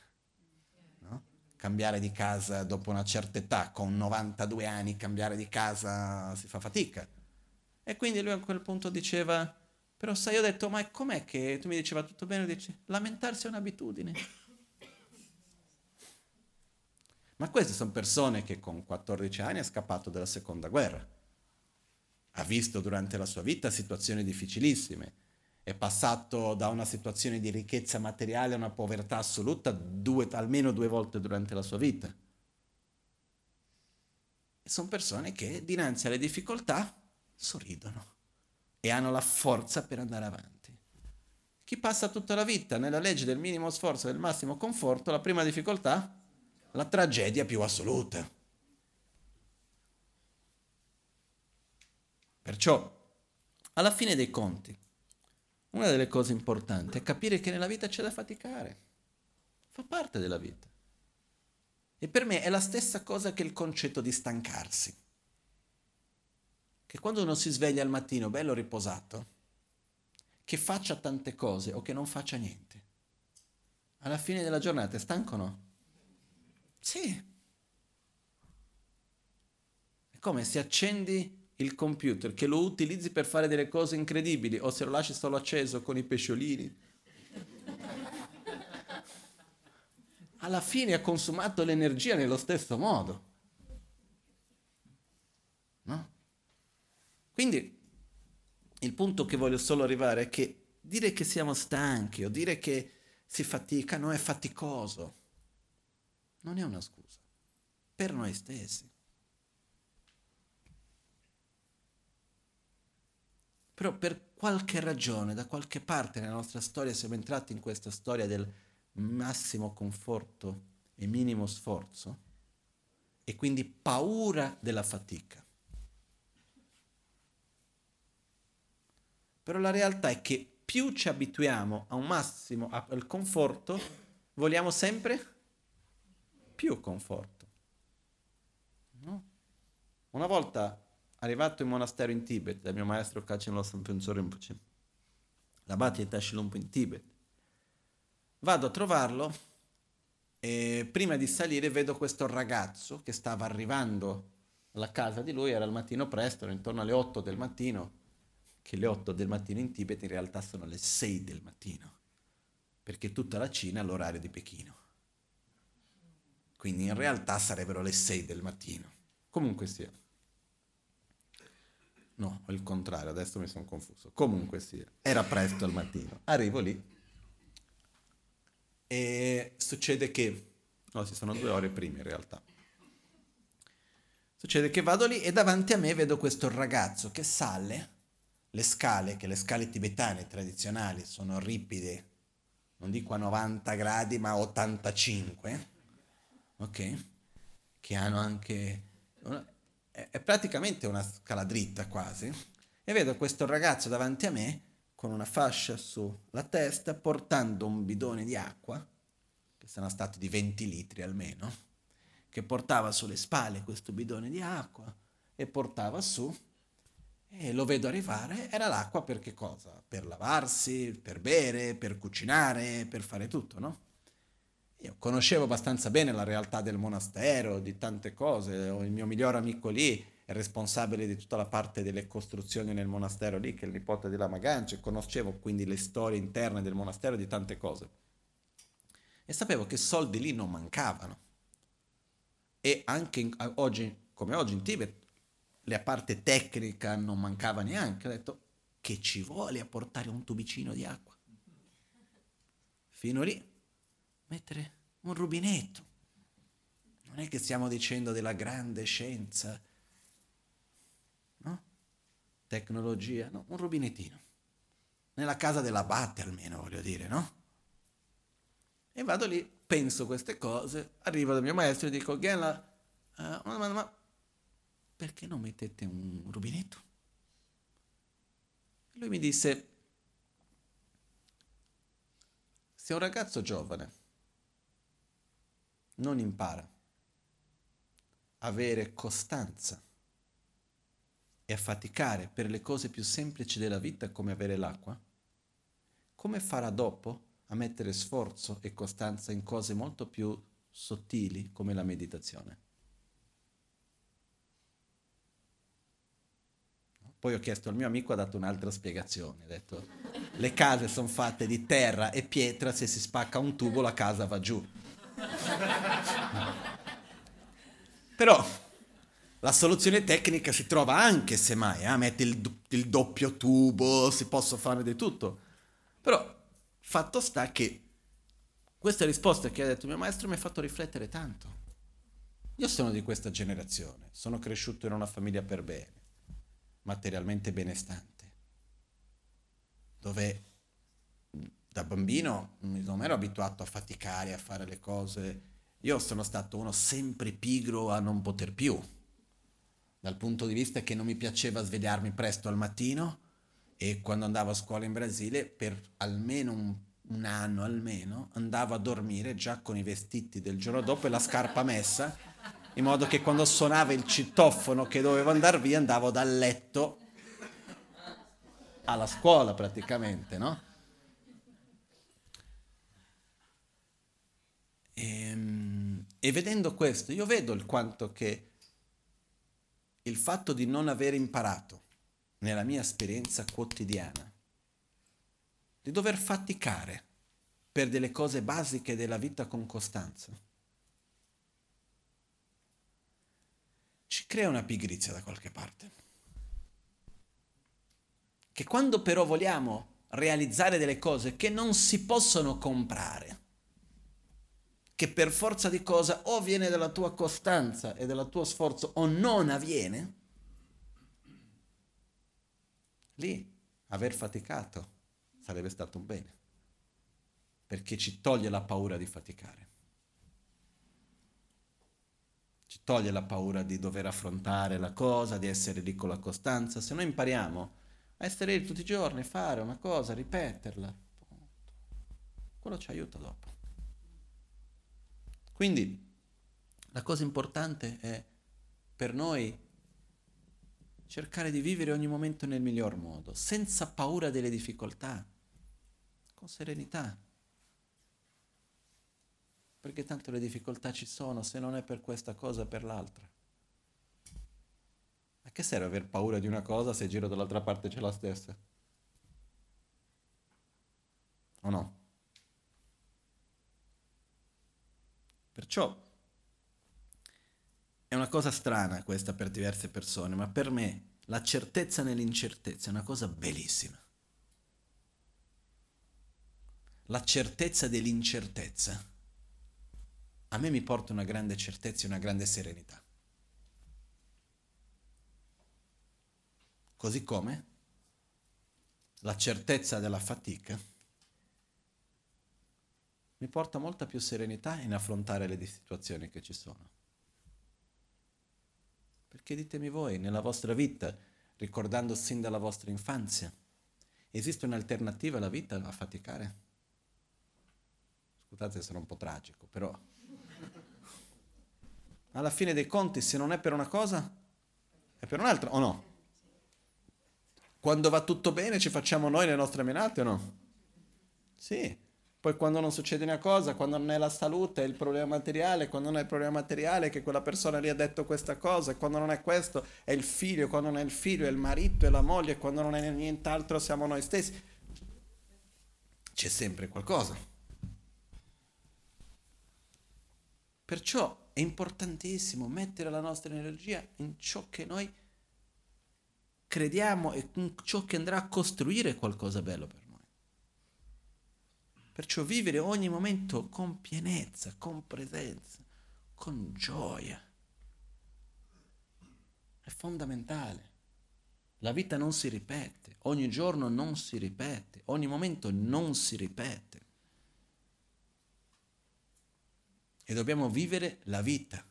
No? Cambiare di casa dopo una certa età, con 92 anni, cambiare di casa si fa fatica. E quindi lui a quel punto diceva, però sai, io ho detto, ma com'è che tu mi diceva tutto bene? Dici, lamentarsi è un'abitudine. Ma queste sono persone che con 14 anni è scappato dalla seconda guerra. Ha visto durante la sua vita situazioni difficilissime. È passato da una situazione di ricchezza materiale a una povertà assoluta due, almeno due volte durante la sua vita. E sono persone che dinanzi alle difficoltà sorridono e hanno la forza per andare avanti. Chi passa tutta la vita nella legge del minimo sforzo e del massimo conforto, la prima difficoltà, la tragedia più assoluta. Perciò, alla fine dei conti, una delle cose importanti è capire che nella vita c'è da faticare. Fa parte della vita. E per me è la stessa cosa che il concetto di stancarsi che quando uno si sveglia al mattino bello riposato, che faccia tante cose o che non faccia niente, alla fine della giornata è stanco o no? Sì. È come se accendi il computer, che lo utilizzi per fare delle cose incredibili o se lo lasci solo acceso con i pesciolini. Alla fine ha consumato l'energia nello stesso modo. Quindi il punto che voglio solo arrivare è che dire che siamo stanchi o dire che si fatica non è faticoso. Non è una scusa. Per noi stessi. Però per qualche ragione, da qualche parte nella nostra storia siamo entrati in questa storia del massimo conforto e minimo sforzo e quindi paura della fatica. Però la realtà è che più ci abituiamo a un massimo al conforto, vogliamo sempre più conforto. No? Una volta arrivato in monastero in Tibet dal mio maestro Kachin Losam Phuntsor Rinpoche, l'abate di Tashilumpo in Tibet, vado a trovarlo e prima di salire vedo questo ragazzo che stava arrivando alla casa di lui, era il mattino presto, era intorno alle 8 del mattino, che le 8 del mattino in Tibet in realtà sono le 6 del mattino, perché tutta la Cina ha l'orario di Pechino. Quindi in realtà sarebbero le 6 del mattino. Comunque sia. No, il contrario, adesso mi sono confuso. Comunque sia, era presto al mattino. Arrivo lì e succede che... No, ci sono due ore prima in realtà. Succede che vado lì e davanti a me vedo questo ragazzo che sale le scale, che le scale tibetane tradizionali sono ripide, non dico a 90 gradi, ma a 85, ok? Che hanno anche... È praticamente una scala dritta quasi. E vedo questo ragazzo davanti a me con una fascia sulla testa portando un bidone di acqua, che sarà stato di 20 litri almeno, che portava sulle spalle questo bidone di acqua e portava su e lo vedo arrivare, era l'acqua per che cosa? Per lavarsi, per bere, per cucinare, per fare tutto, no? Io conoscevo abbastanza bene la realtà del monastero, di tante cose, il mio migliore amico lì è responsabile di tutta la parte delle costruzioni nel monastero lì, che è il nipote di Lama Ganche, conoscevo quindi le storie interne del monastero di tante cose. E sapevo che soldi lì non mancavano. E anche in, oggi, come oggi in Tibet, la parte tecnica non mancava neanche. Ho detto, che ci vuole a portare un tubicino di acqua? Fino lì mettere un rubinetto. Non è che stiamo dicendo della grande scienza, no? Tecnologia, no, un rubinettino. Nella casa dell'abate almeno, voglio dire, no? E vado lì, penso queste cose, arrivo dal mio maestro e dico, Gela, uh, una domanda, ma perché non mettete un rubinetto? Lui mi disse, se un ragazzo giovane non impara a avere costanza e a faticare per le cose più semplici della vita come avere l'acqua, come farà dopo a mettere sforzo e costanza in cose molto più sottili come la meditazione? Poi ho chiesto al mio amico, ha dato un'altra spiegazione, ha detto le case sono fatte di terra e pietra, se si spacca un tubo la casa va giù. Però la soluzione tecnica si trova anche semmai, eh? metti il, il doppio tubo, si possa fare di tutto. Però fatto sta che questa risposta che ha detto mio maestro mi ha fatto riflettere tanto. Io sono di questa generazione, sono cresciuto in una famiglia per bene, materialmente benestante, dove da bambino non ero abituato a faticare, a fare le cose. Io sono stato uno sempre pigro a non poter più, dal punto di vista che non mi piaceva svegliarmi presto al mattino e quando andavo a scuola in Brasile, per almeno un, un anno almeno, andavo a dormire già con i vestiti del giorno dopo e la scarpa messa, in modo che quando suonava il citofono che dovevo andare via andavo dal letto alla scuola praticamente, no? E, ehm, e vedendo questo, io vedo il quanto che il fatto di non aver imparato nella mia esperienza quotidiana, di dover faticare per delle cose basiche della vita con costanza, ci crea una pigrizia da qualche parte. Che quando però vogliamo realizzare delle cose che non si possono comprare, che per forza di cosa o viene dalla tua costanza e dal tuo sforzo o non avviene, lì aver faticato sarebbe stato un bene, perché ci toglie la paura di faticare, ci toglie la paura di dover affrontare la cosa, di essere lì con la costanza, se noi impariamo a essere lì tutti i giorni, fare una cosa, ripeterla, quello ci aiuta dopo. Quindi la cosa importante è per noi cercare di vivere ogni momento nel miglior modo, senza paura delle difficoltà, con serenità. Perché tanto le difficoltà ci sono, se non è per questa cosa, per l'altra. A che serve aver paura di una cosa se giro dall'altra parte c'è la stessa? O no? Perciò è una cosa strana questa per diverse persone, ma per me la certezza nell'incertezza è una cosa bellissima. La certezza dell'incertezza a me mi porta una grande certezza e una grande serenità. Così come la certezza della fatica mi porta molta più serenità in affrontare le situazioni che ci sono. Perché ditemi voi, nella vostra vita, ricordando sin dalla vostra infanzia, esiste un'alternativa alla vita a faticare? Scusate se sono un po' tragico, però alla fine dei conti, se non è per una cosa, è per un altro o no? Quando va tutto bene ci facciamo noi le nostre menate o no? Sì. Poi quando non succede una cosa, quando non è la salute, è il problema materiale, quando non è il problema materiale che quella persona lì ha detto questa cosa, quando non è questo è il figlio, quando non è il figlio è il marito, è la moglie, quando non è nient'altro siamo noi stessi. C'è sempre qualcosa. Perciò è importantissimo mettere la nostra energia in ciò che noi crediamo e in ciò che andrà a costruire qualcosa bello per noi. Perciò vivere ogni momento con pienezza, con presenza, con gioia. È fondamentale. La vita non si ripete, ogni giorno non si ripete, ogni momento non si ripete. E dobbiamo vivere la vita,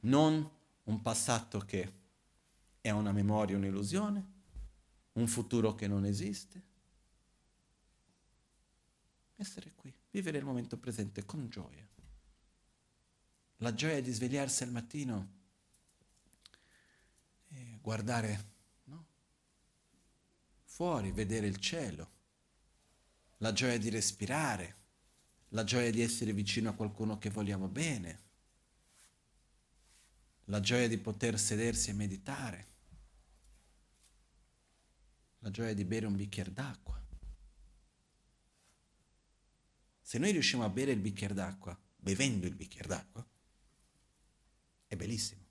non un passato che è una memoria, un'illusione, un futuro che non esiste, essere qui, vivere il momento presente con gioia. La gioia di svegliarsi al mattino e guardare no? fuori, vedere il cielo, la gioia di respirare, la gioia di essere vicino a qualcuno che vogliamo bene, la gioia di poter sedersi e meditare, la gioia di bere un bicchiere d'acqua. Se noi riusciamo a bere il bicchiere d'acqua, bevendo il bicchiere d'acqua, è bellissimo.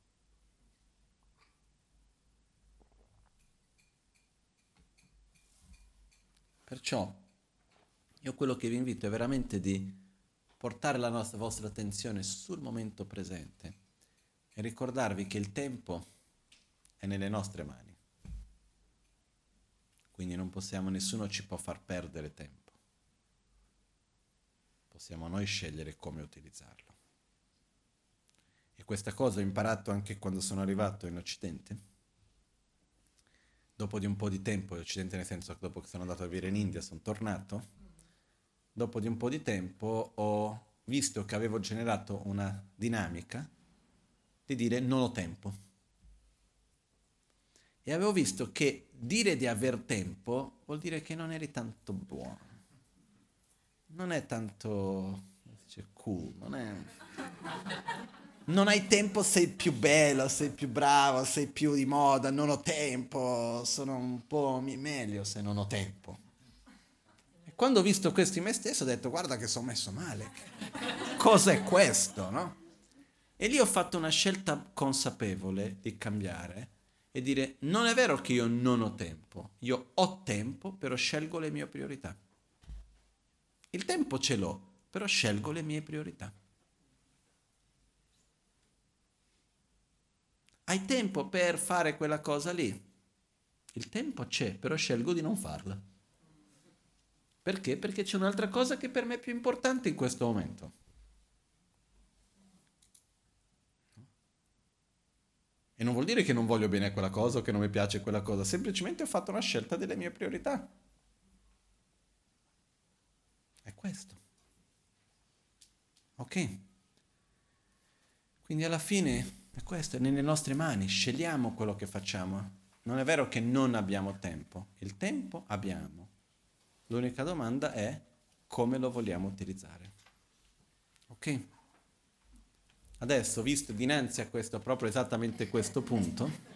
Perciò io quello che vi invito è veramente di portare la nostra, vostra attenzione sul momento presente e ricordarvi che il tempo è nelle nostre mani. Quindi non possiamo, nessuno ci può far perdere tempo possiamo noi scegliere come utilizzarlo. E questa cosa ho imparato anche quando sono arrivato in Occidente. Dopo di un po' di tempo, in Occidente nel senso che dopo che sono andato a vivere in India sono tornato, dopo di un po' di tempo ho visto che avevo generato una dinamica di dire non ho tempo. E avevo visto che dire di aver tempo vuol dire che non eri tanto buono non è tanto dice, cool, non è... Non hai tempo, sei più bello, sei più bravo, sei più di moda, non ho tempo, sono un po' meglio se non ho tempo. Quando ho visto questo in me stesso ho detto guarda che sono messo male, cos'è questo, no? E lì ho fatto una scelta consapevole di cambiare e dire non è vero che io non ho tempo, io ho tempo, però scelgo le mie priorità. Il tempo ce l'ho, però scelgo le mie priorità. Hai tempo per fare quella cosa lì? Il tempo c'è, però scelgo di non farla. Perché? Perché c'è un'altra cosa che per me è più importante in questo momento. E non vuol dire che non voglio bene quella cosa o che non mi piace quella cosa, semplicemente ho fatto una scelta delle mie priorità questo. Ok? Quindi alla fine è questo, è nelle nostre mani, scegliamo quello che facciamo. Non è vero che non abbiamo tempo, il tempo abbiamo. L'unica domanda è come lo vogliamo utilizzare. Ok? Adesso, visto dinanzi a questo, proprio esattamente questo punto,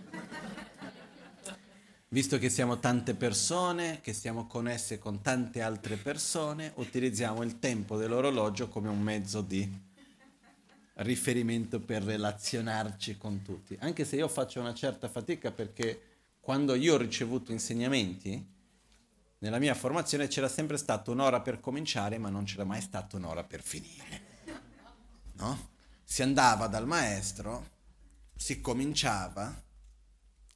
Visto che siamo tante persone, che siamo connesse con tante altre persone, utilizziamo il tempo dell'orologio come un mezzo di riferimento per relazionarci con tutti. Anche se io faccio una certa fatica perché quando io ho ricevuto insegnamenti, nella mia formazione c'era sempre stata un'ora per cominciare, ma non c'era mai stata un'ora per finire. No? Si andava dal maestro, si cominciava,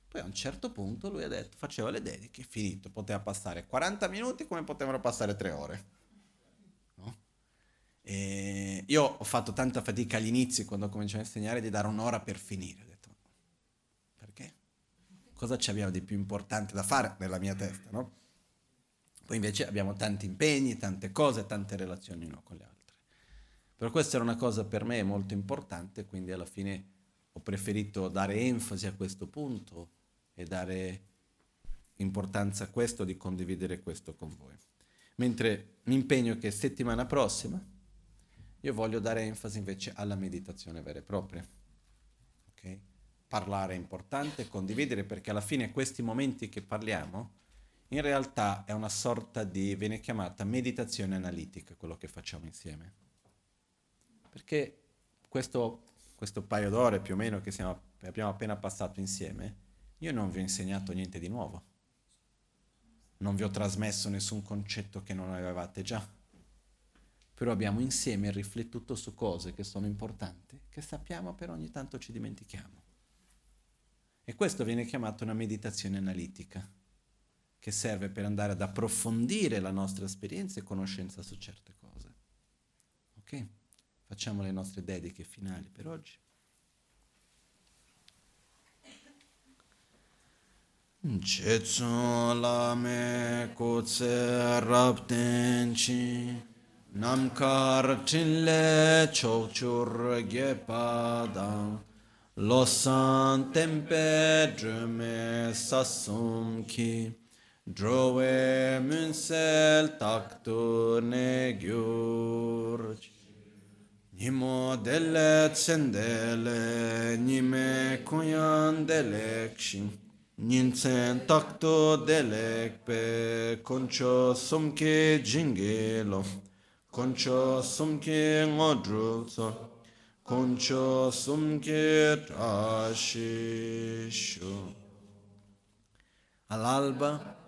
poi a un certo punto lui ha detto, faceva le dediche, finito, poteva passare 40 minuti come potevano passare 3 ore. No? io ho fatto tanta fatica agli inizi quando ho cominciato a insegnare di dare un'ora per finire. Ho detto, perché? Cosa ci abbiamo di più importante da fare nella mia testa, no? Poi invece abbiamo tanti impegni, tante cose, tante relazioni uno con le altre. Però questa era una cosa per me molto importante, quindi alla fine ho preferito dare enfasi a questo punto e dare importanza a questo, di condividere questo con voi. Mentre mi impegno che settimana prossima io voglio dare enfasi invece alla meditazione vera e propria. Okay? Parlare è importante, condividere, perché alla fine questi momenti che parliamo, in realtà è una sorta di, viene chiamata meditazione analitica, quello che facciamo insieme. Perché questo questo paio d'ore più o meno che siamo, abbiamo appena passato insieme, io non vi ho insegnato niente di nuovo. Non vi ho trasmesso nessun concetto che non avevate già. Però abbiamo insieme riflettuto su cose che sono importanti, che sappiamo però ogni tanto ci dimentichiamo. E questo viene chiamato una meditazione analitica, che serve per andare ad approfondire la nostra esperienza e conoscenza su certe cose. Ok? Facciamo le nostre dediche finali per oggi. Chetsun lame kutse rabtenchi namkar chinle chokchur gepadang losan tempe drume sasum ki drove munsel taktur ne gyurch Nimo dele tsendele, nime kunyan delekshim, Nintsen takto delek pe, koncho sumke jingelo, koncho sumke ngodrutso, koncho sumke trashisho. All'alba